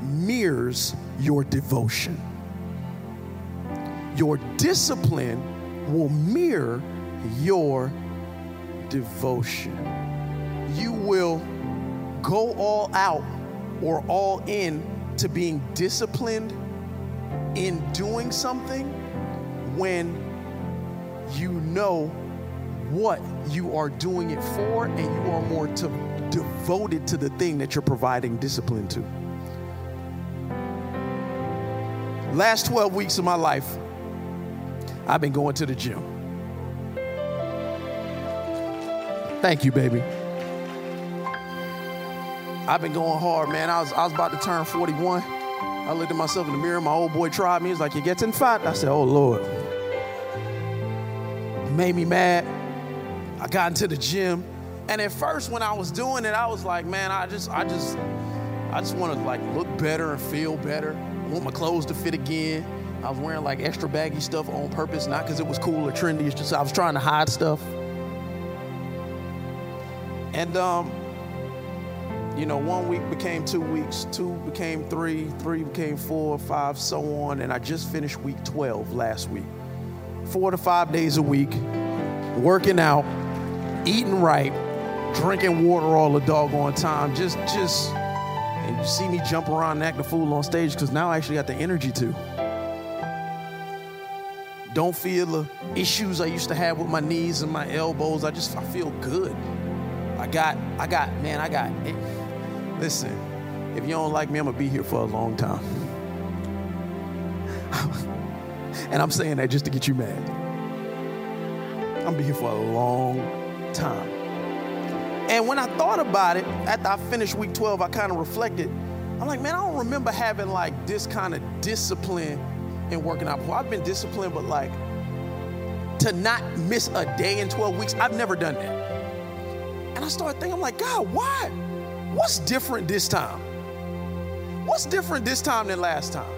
S2: mirrors your devotion. Your discipline will mirror your devotion. You will go all out or all in to being disciplined in doing something when you know what you are doing it for and you are more to, devoted to the thing that you're providing discipline to. Last 12 weeks of my life, I've been going to the gym. Thank you, baby. I've been going hard, man. I was, I was about to turn 41. I looked at myself in the mirror. My old boy tried me. He's like, You're getting fat. I said, Oh, Lord. It made me mad. I got into the gym. And at first, when I was doing it, I was like, Man, I just, I just, I just want to like look better and feel better I want my clothes to fit again. I was wearing like extra baggy stuff on purpose, not because it was cool or trendy. It's just I was trying to hide stuff. And um, you know, one week became two weeks, two became three, three became four, five, so on. And I just finished week 12 last week. Four to five days a week, working out, eating right, drinking water all the doggone time, just just and you see me jump around and act a fool on stage because now I actually got the energy to. Don't feel the issues I used to have with my knees and my elbows. I just I feel good. I got, I got, man, I got. It. Listen, if you don't like me, I'm gonna be here for a long time. *laughs* and I'm saying that just to get you mad. I'm gonna be here for a long time. And when I thought about it, after I finished week 12, I kind of reflected. I'm like, man, I don't remember having like this kind of discipline in working out before. I've been disciplined, but like to not miss a day in 12 weeks, I've never done that. And I started thinking, I'm like, God, why? What's different this time? What's different this time than last time?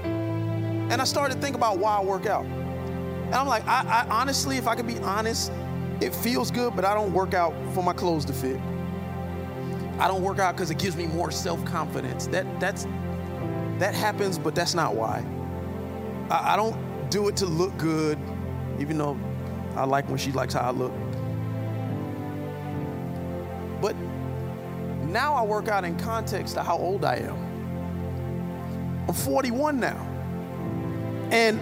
S2: And I started to think about why I work out. And I'm like, I, I honestly, if I could be honest, it feels good, but I don't work out for my clothes to fit. I don't work out because it gives me more self-confidence. That that's that happens, but that's not why. I, I don't do it to look good, even though I like when she likes how I look. But now I work out in context to how old I am. I'm 41 now. And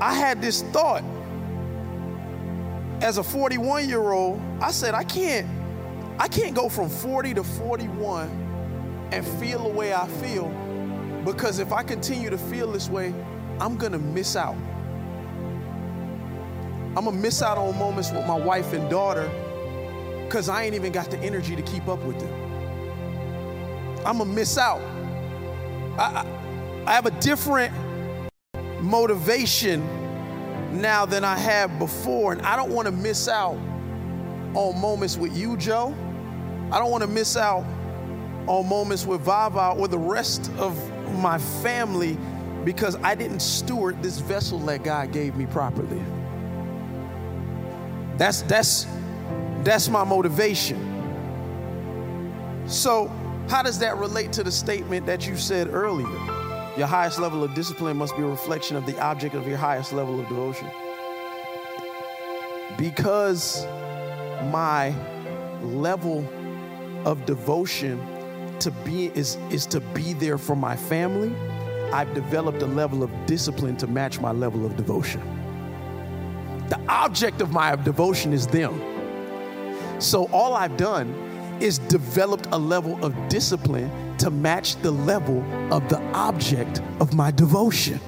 S2: I had this thought as a 41 year old. I said, I can't, I can't go from 40 to 41 and feel the way I feel because if I continue to feel this way, I'm gonna miss out. I'm gonna miss out on moments with my wife and daughter because I ain't even got the energy to keep up with them. I'm gonna miss out. I, I, I have a different motivation now than I have before, and I don't wanna miss out on moments with you, Joe. I don't wanna miss out on moments with Vava or the rest of my family because I didn't steward this vessel that God gave me properly. That's that's that's my motivation. So, how does that relate to the statement that you said earlier? Your highest level of discipline must be a reflection of the object of your highest level of devotion. Because my level of devotion to be is is to be there for my family, I've developed a level of discipline to match my level of devotion. The object of my devotion is them. So all I've done is developed a level of discipline to match the level of the object of my devotion.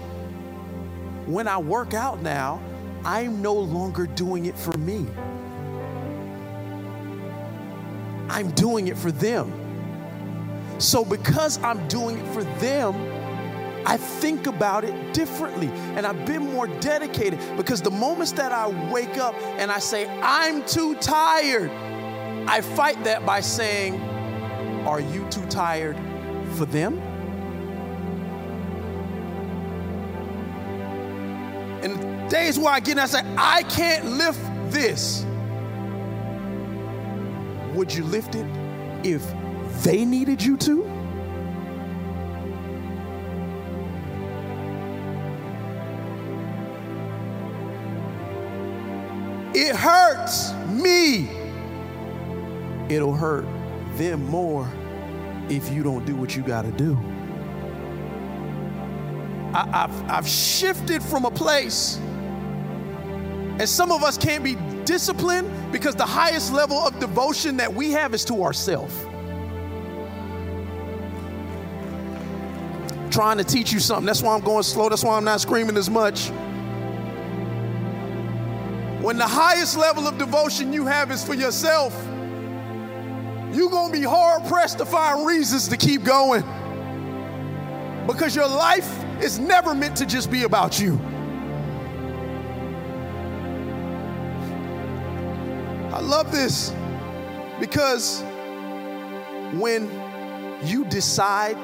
S2: When I work out now, I'm no longer doing it for me. I'm doing it for them. So, because I'm doing it for them, I think about it differently and I've been more dedicated because the moments that I wake up and I say, I'm too tired, I fight that by saying, Are you too tired for them? And days where I get and I say, I can't lift this. Would you lift it if they needed you to? It hurts me. It'll hurt them more if you don't do what you got to do. I, have I've shifted from a place, and some of us can't be disciplined because the highest level of devotion that we have is to ourselves. Trying to teach you something. That's why I'm going slow. That's why I'm not screaming as much. When the highest level of devotion you have is for yourself, you're going to be hard pressed to find reasons to keep going. Because your life is never meant to just be about you. I love this because when you decide,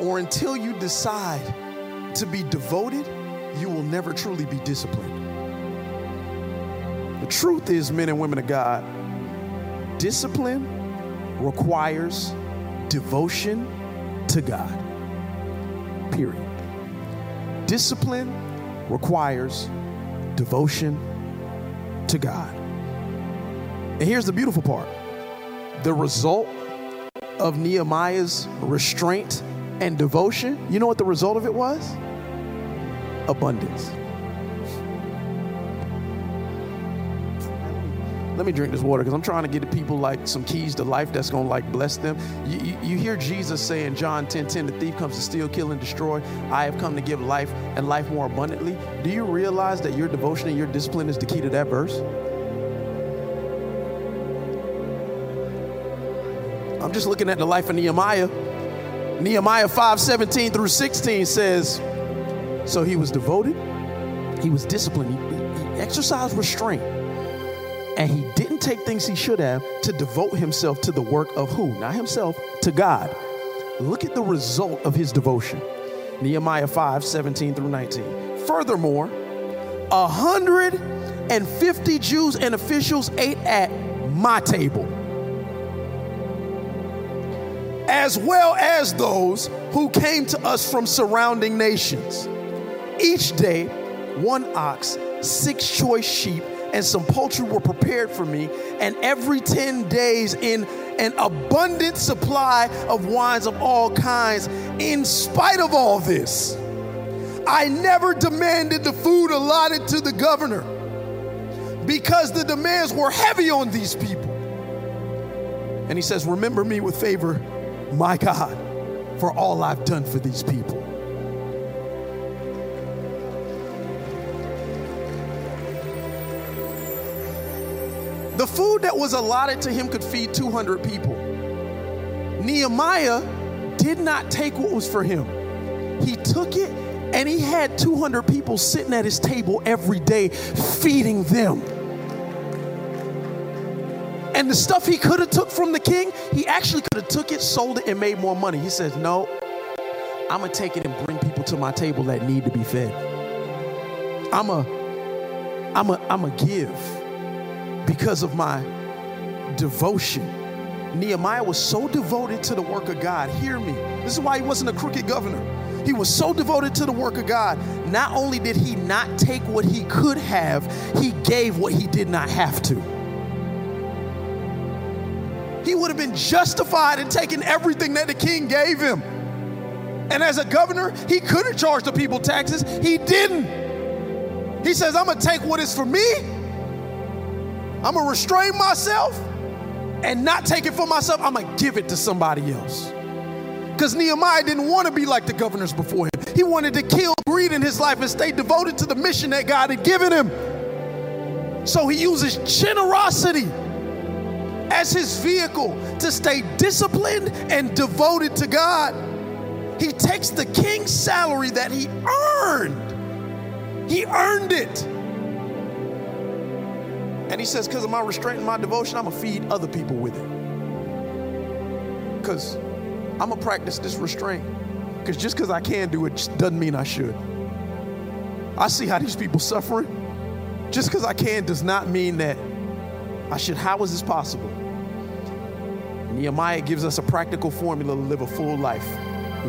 S2: or until you decide to be devoted, you will never truly be disciplined. Truth is, men and women of God, discipline requires devotion to God. Period. Discipline requires devotion to God. And here's the beautiful part the result of Nehemiah's restraint and devotion, you know what the result of it was? Abundance. Let me drink this water because I'm trying to get the people like some keys to life that's going to like bless them. You, you, you, hear Jesus saying, John 10 10, the thief comes to steal, kill, and destroy. I have come to give life and life more abundantly. Do you realize that your devotion and your discipline is the key to that verse? I'm just looking at the life of Nehemiah. Nehemiah 5 17 through 16 says, So he was devoted, he was disciplined, he, he exercised restraint and he didn't take things he should have to devote himself to the work of who? Not himself, to God. Look at the result of his devotion. Nehemiah 5 17 through 19. Furthermore, 150 Jews and officials ate at my table, as well as those who came to us from surrounding nations. Each day, one ox, six choice sheep, and some poultry were prepared for me, and every 10 days in an abundant supply of wines of all kinds. In spite of all this, I never demanded the food allotted to the governor because the demands were heavy on these people. And he says, Remember me with favor, my God, for all I've done for these people. The food that was allotted to him could feed 200 people. Nehemiah did not take what was for him. He took it and he had 200 people sitting at his table every day feeding them. And the stuff he could have took from the king, he actually could have took it, sold it and made more money. He says, "No. I'm to take it and bring people to my table that need to be fed. I'm a I'm a I'm a give because of my devotion. Nehemiah was so devoted to the work of God. Hear me. This is why he wasn't a crooked governor. He was so devoted to the work of God. Not only did he not take what he could have, he gave what he did not have to. He would have been justified in taking everything that the king gave him. And as a governor, he could have charged the people taxes. He didn't. He says, I'm going to take what is for me I'm gonna restrain myself and not take it for myself. I'm gonna give it to somebody else. Because Nehemiah didn't want to be like the governors before him. He wanted to kill greed in his life and stay devoted to the mission that God had given him. So he uses generosity as his vehicle to stay disciplined and devoted to God. He takes the king's salary that he earned, he earned it and he says, because of my restraint and my devotion, I'm going to feed other people with it. Because I'm going to practice this restraint. Because just because I can do it doesn't mean I should. I see how these people suffering. Just because I can does not mean that I should. How is this possible? Nehemiah gives us a practical formula to live a full life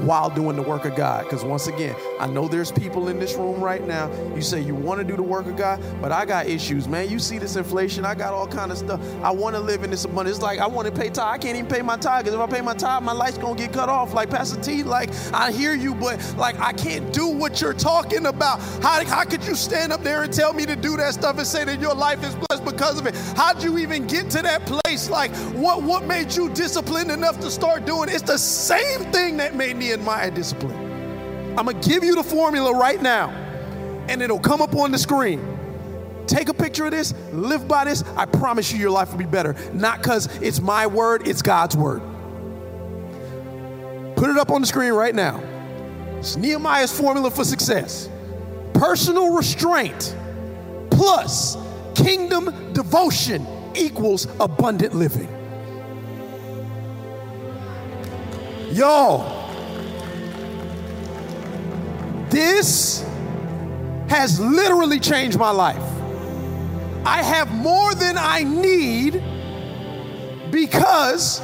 S2: while doing the work of God. Because once again, I know there's people in this room right now. You say you want to do the work of God, but I got issues, man. You see this inflation, I got all kind of stuff. I want to live in this abundance. It's like I want to pay tithe. I can't even pay my tithe because if I pay my tithe, my life's gonna get cut off. Like Pastor T, like I hear you, but like I can't do what you're talking about. How, how could you stand up there and tell me to do that stuff and say that your life is blessed because of it? How'd you even get to that place? Like what what made you disciplined enough to start doing? It's the same thing that made me Nehemiah discipline. I'm gonna give you the formula right now, and it'll come up on the screen. Take a picture of this, live by this. I promise you, your life will be better. Not because it's my word, it's God's word. Put it up on the screen right now. It's Nehemiah's formula for success personal restraint plus kingdom devotion equals abundant living. Y'all, this has literally changed my life. I have more than I need because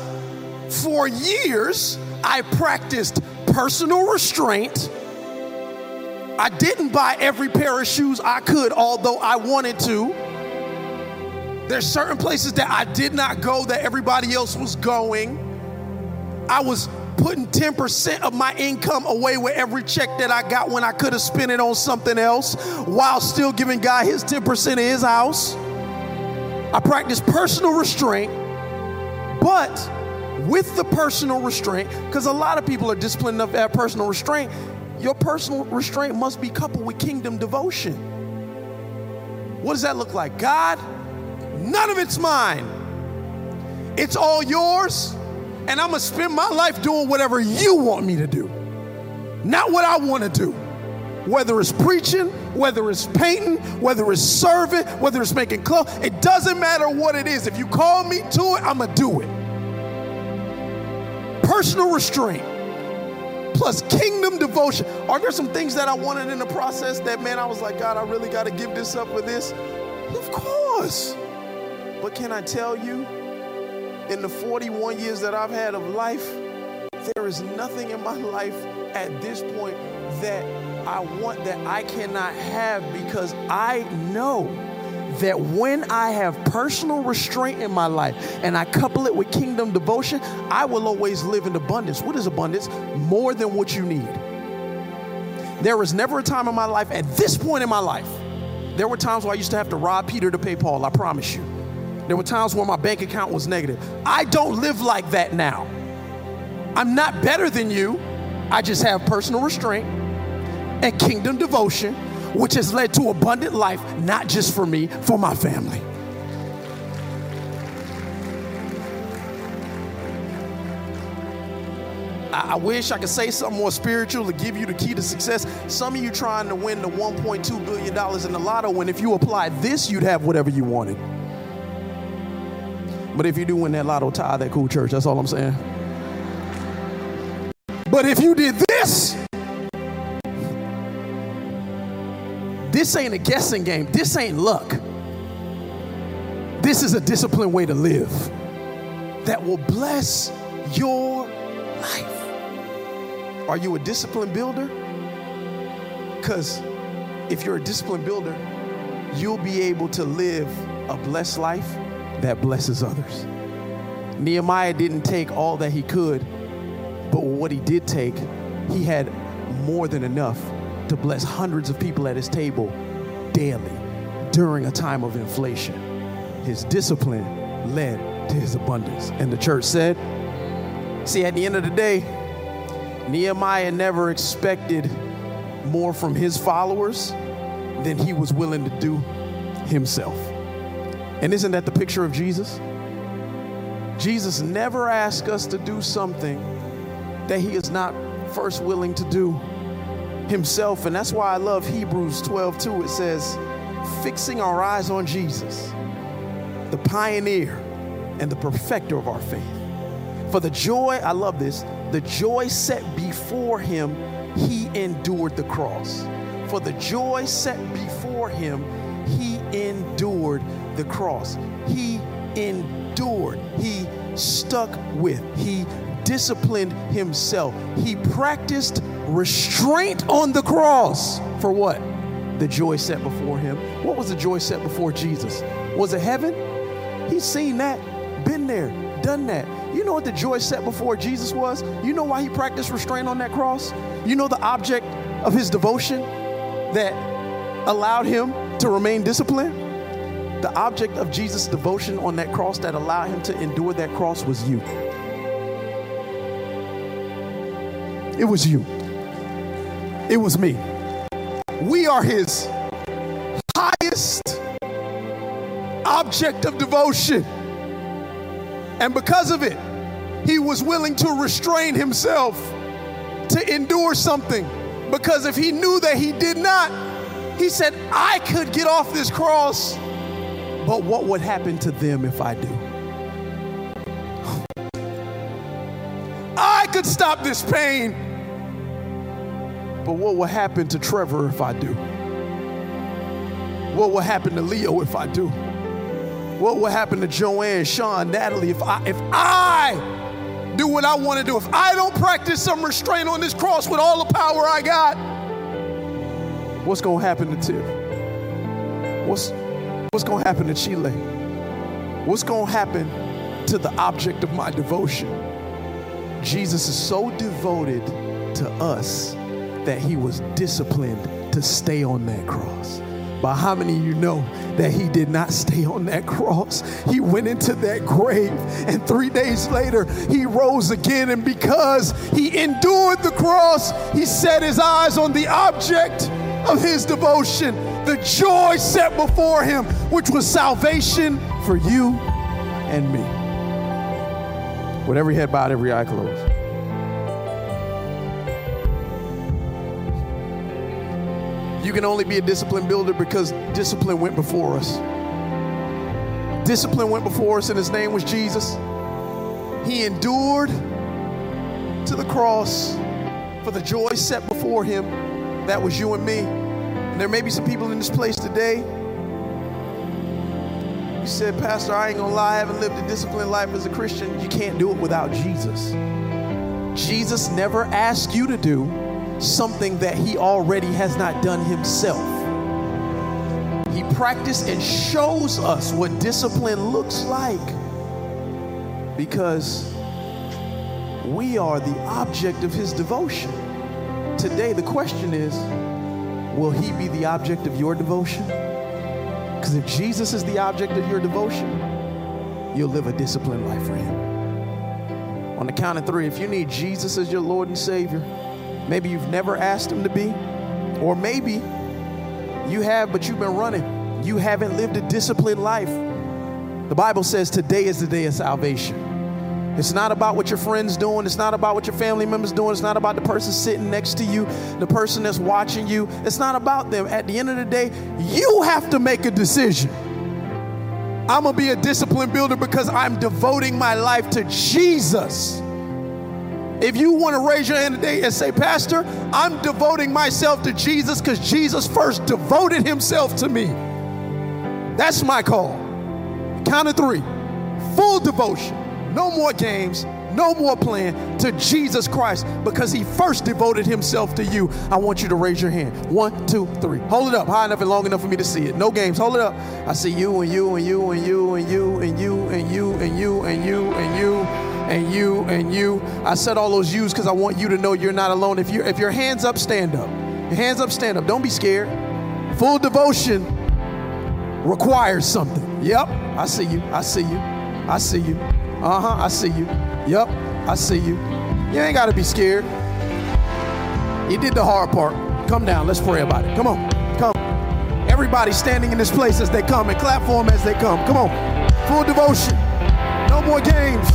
S2: for years I practiced personal restraint. I didn't buy every pair of shoes I could, although I wanted to. There's certain places that I did not go that everybody else was going. I was putting 10% of my income away with every check that I got when I could have spent it on something else while still giving God his 10% of his house. I practice personal restraint, but with the personal restraint, because a lot of people are disciplined enough to have personal restraint, your personal restraint must be coupled with kingdom devotion. What does that look like? God, none of it's mine. It's all yours and I'm gonna spend my life doing whatever you want me to do, not what I wanna do. Whether it's preaching, whether it's painting, whether it's serving, whether it's making clothes, it doesn't matter what it is. If you call me to it, I'm gonna do it. Personal restraint plus kingdom devotion. Are there some things that I wanted in the process that, man, I was like, God, I really got to give this up for this? Of course. But can I tell you, in the 41 years that I've had of life, there is nothing in my life at this point that I want that I cannot have because I know that when I have personal restraint in my life and I couple it with kingdom devotion, I will always live in abundance. What is abundance? More than what you need. There was never a time in my life, at this point in my life, there were times where I used to have to rob Peter to pay Paul, I promise you. There were times where my bank account was negative. I don't live like that now. I'm not better than you. I just have personal restraint and kingdom devotion, which has led to abundant life, not just for me, for my family. I, wish I could say something more spiritual to give you the key to success. Some of you trying to win the $1.2 billion in the lotto, when if you apply this, you'd have whatever you wanted. But if you do win that lotto, tie that cool church. That's all I'm saying. But if you did this, this ain't a guessing game. This ain't luck. This is a disciplined way to live that will bless your life. Are you a discipline builder? Because if you're a discipline builder, you'll be able to live a blessed life that blesses others. Nehemiah didn't take all that he could, but what he did take, he had more than enough to bless hundreds of people at his table daily during a time of inflation. His discipline led to his abundance. And the church said, See, at the end of the day, Nehemiah never expected more from his followers than he was willing to do himself. And isn't that the picture of Jesus? Jesus never asks us to do something that he is not first willing to do himself. And that's why I love Hebrews 12 2. It says, fixing our eyes on Jesus, the pioneer and the perfecter of our faith. For the joy, I love this, the joy set before him, he endured the cross. For the joy set before him, he endured the cross. He endured. He stuck with. He disciplined himself. He practiced restraint on the cross. For what? The joy set before him. What was the joy set before Jesus? Was it heaven? He's seen that, been there, done that. You know what the joy set before Jesus was? You know why he practiced restraint on that cross? You know the object of his devotion that allowed him to remain disciplined? The object of Jesus' devotion on that cross that allowed him to endure that cross was you. It was you. It was me. We are his highest object of devotion. And because of it, he was willing to restrain himself to endure something. Because if he knew that he did not, he said, I could get off this cross, but what would happen to them if I do? I could stop this pain, but what will happen to Trevor if I do? What will happen to Leo if I do? What will happen to Joanne, Sean, Natalie if I if I do what I want to do? If I don't practice some restraint on this cross with all the power I got, what's going to happen to Tiff? What's what's going to happen to Chile? What's going to happen to the object of my devotion? Jesus is so devoted to us that he was disciplined to stay on that cross. But how many of you know that he did not stay on that cross? He went into that grave, and three days later, he rose again. And because he endured the cross, he set his eyes on the object of his devotion, the joy set before him, which was salvation for you and me. With every head bowed, every eye closed. You can only be a discipline builder because discipline went before us. Discipline went before us, and his name was Jesus. He endured to the cross for the joy set before him. That was you and me. And there may be some people in this place today. You said, Pastor, I ain't gonna lie, I haven't lived a disciplined life as a Christian. You can't do it without Jesus. Jesus never asked you to do something that he already has not done himself. He practiced and shows us what discipline looks like because we are the object of his devotion. today the question is will he be the object of your devotion? Because if Jesus is the object of your devotion, you'll live a disciplined life for him. On the count of three, if you need Jesus as your Lord and Savior, maybe you've never asked him to be, or maybe you have, but you've been running. You haven't lived a disciplined life. The Bible says today is the day of salvation. It's not about what your friends doing. It's not about what your family members doing. It's not about the person sitting next to you, the person that's watching you. It's not about them. At the end of the day, you have to make a decision. I'm going to be a discipline builder because I'm devoting my life to Jesus. If you want to raise your hand today and say, Pastor, I'm devoting myself to Jesus because Jesus first devoted himself to me. That's my call. Count of three. Full devotion. No more games, no more playing to Jesus Christ because he first devoted himself to you. I want you to raise your hand. One, two, three. Hold it up high enough and long enough for me to see it. No games. Hold it up. I see you and you and you and you and you and you and you and you and you and you and you and you. I said all those yous because I want you to know you're not alone. If you if your hands up, stand up. Your hands up, stand up. Don't be scared. Full devotion requires something. Yep, I see you. I see you. I see you. Uh huh. I see you. Yep. I see you. You ain't got to be scared. You did the hard part. Come down. Let's pray about it. Come on. Come. Everybody standing in this place as they come and clap for them as they come. Come on. Full devotion. No more games.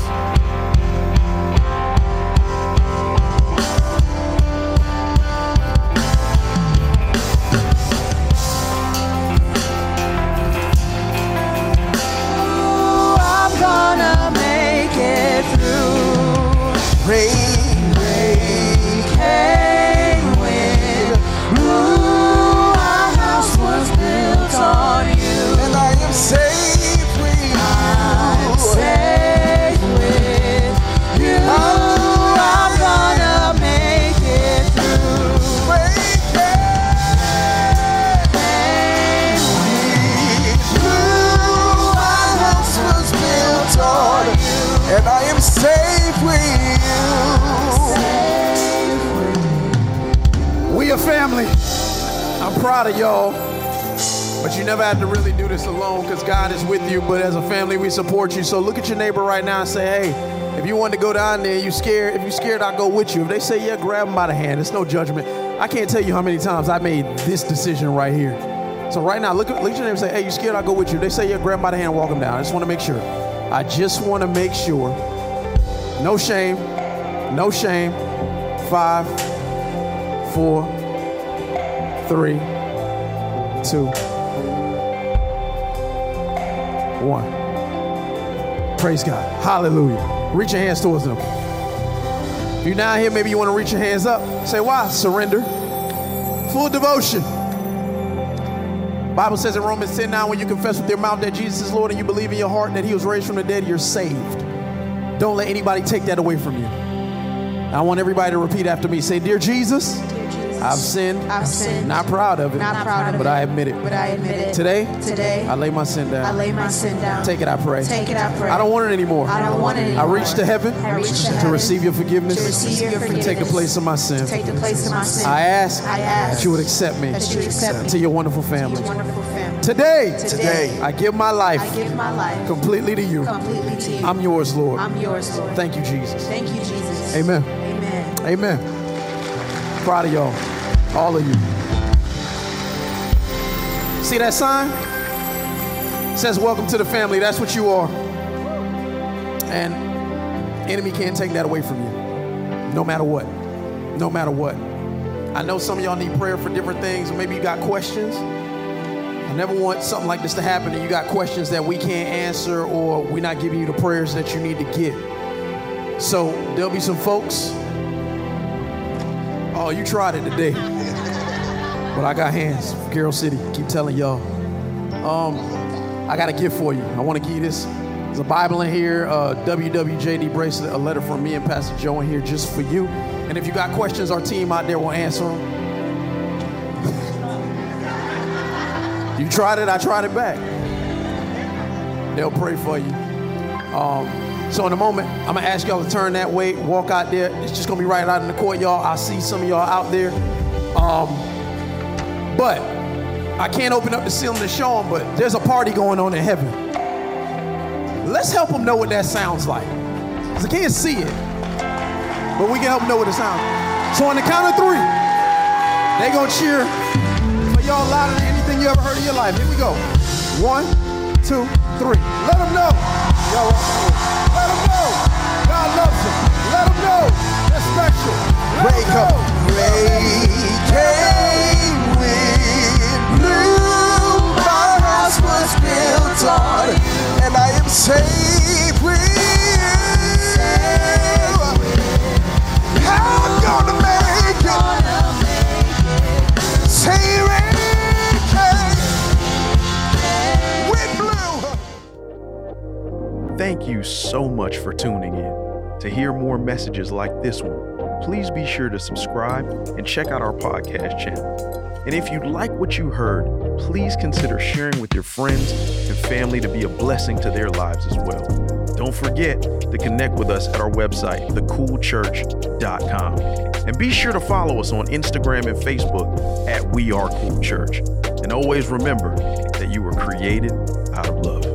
S2: Had to really do this alone because God is with you. But as a family, we support you. So look at your neighbor right now and say, hey, if you want to go down there, you scared. If you're scared, I'll go with you. If they say, yeah, grab them by the hand. It's no judgment. I can't tell you how many times I made this decision right here. So right now, look at, look at your neighbor and say, hey, you scared? I'll go with you. If they say, yeah, grab them by the hand, walk them down. I just want to make sure. I just want to make sure. No shame. No shame. Five, four, three, two, one. Praise God. Hallelujah. Reach your hands towards them. If you're down here, maybe you want to reach your hands up. Say, why? Surrender. Full devotion. Bible says in Romans 10 now, when you confess with your mouth that Jesus is Lord and you believe in your heart that he was raised from the dead, you're saved. Don't let anybody take that away from you. I want everybody to repeat after me. Say, Dear Jesus, I've sinned.
S3: I've sinned.
S2: Not proud of it.
S3: Not proud of
S2: but
S3: it.
S2: I admit it.
S3: But I admit it.
S2: Today,
S3: Today,
S2: I lay my sin down.
S3: I lay my sin down.
S2: Take it, I pray.
S3: Take it, I pray.
S2: I don't want it anymore.
S3: I don't want it anymore.
S2: I reach to heaven,
S3: I reach to
S2: to
S3: heaven
S2: receive your forgiveness,
S3: to receive your forgiveness.
S2: to take the place of my sin.
S3: Take the place of my sin.
S2: I ask,
S3: I ask
S2: that you would accept me
S3: that you accept me
S2: to your wonderful
S3: to
S2: family.
S3: your wonderful family.
S2: Today,
S3: Today,
S2: I give my life
S3: I give my life
S2: completely to you.
S3: completely to you.
S2: I'm yours, Lord.
S3: I'm yours, Lord.
S2: Thank you, Jesus.
S3: Thank you, Jesus.
S2: Amen.
S3: Amen.
S2: Amen. Proud of y'all. All of you. See that sign? It says welcome to the family. That's what you are. And enemy can't take that away from you. No matter what. No matter what. I know some of y'all need prayer for different things, or maybe you got questions. I never want something like this to happen and you got questions that we can't answer or we're not giving you the prayers that you need to get. So there'll be some folks. Oh, you tried it today. But I got hands. Carroll City. Keep telling y'all. Um, I got a gift for you. I want to give you this. There's a Bible in here, uh, WWJD bracelet, a letter from me and Pastor Joe in here just for you. And if you got questions, our team out there will answer them. *laughs* you tried it, I tried it back. They'll pray for you. Um, So in a moment, I'm gonna ask y'all to turn that way, walk out there. It's just gonna be right out in the court, y'all. I see some of y'all out there. Um, but I can't open up the ceiling to show them, but there's a party going on in heaven. Let's help them know what that sounds like. Because I can't see it, but we can help them know what it sounds like. So on the count of three, they gonna cheer for y'all louder than anything you ever heard in your life. Here we go. One, two, three. Let them know. Yo, let them know. God loves them. Let them know. They're special. Let 'em
S4: Wake up.
S2: know.
S4: Hurricane wind blew. My house was built on, and I am safe with you. I'm gonna make it. Say hurricane
S1: Thank you so much for tuning in. To hear more messages like this one, please be sure to subscribe and check out our podcast channel. And if you like what you heard, please consider sharing with your friends and family to be a blessing to their lives as well. Don't forget to connect with us at our website, thecoolchurch.com. And be sure to follow us on Instagram and Facebook at We Are Cool Church. And always remember that you were created out of love.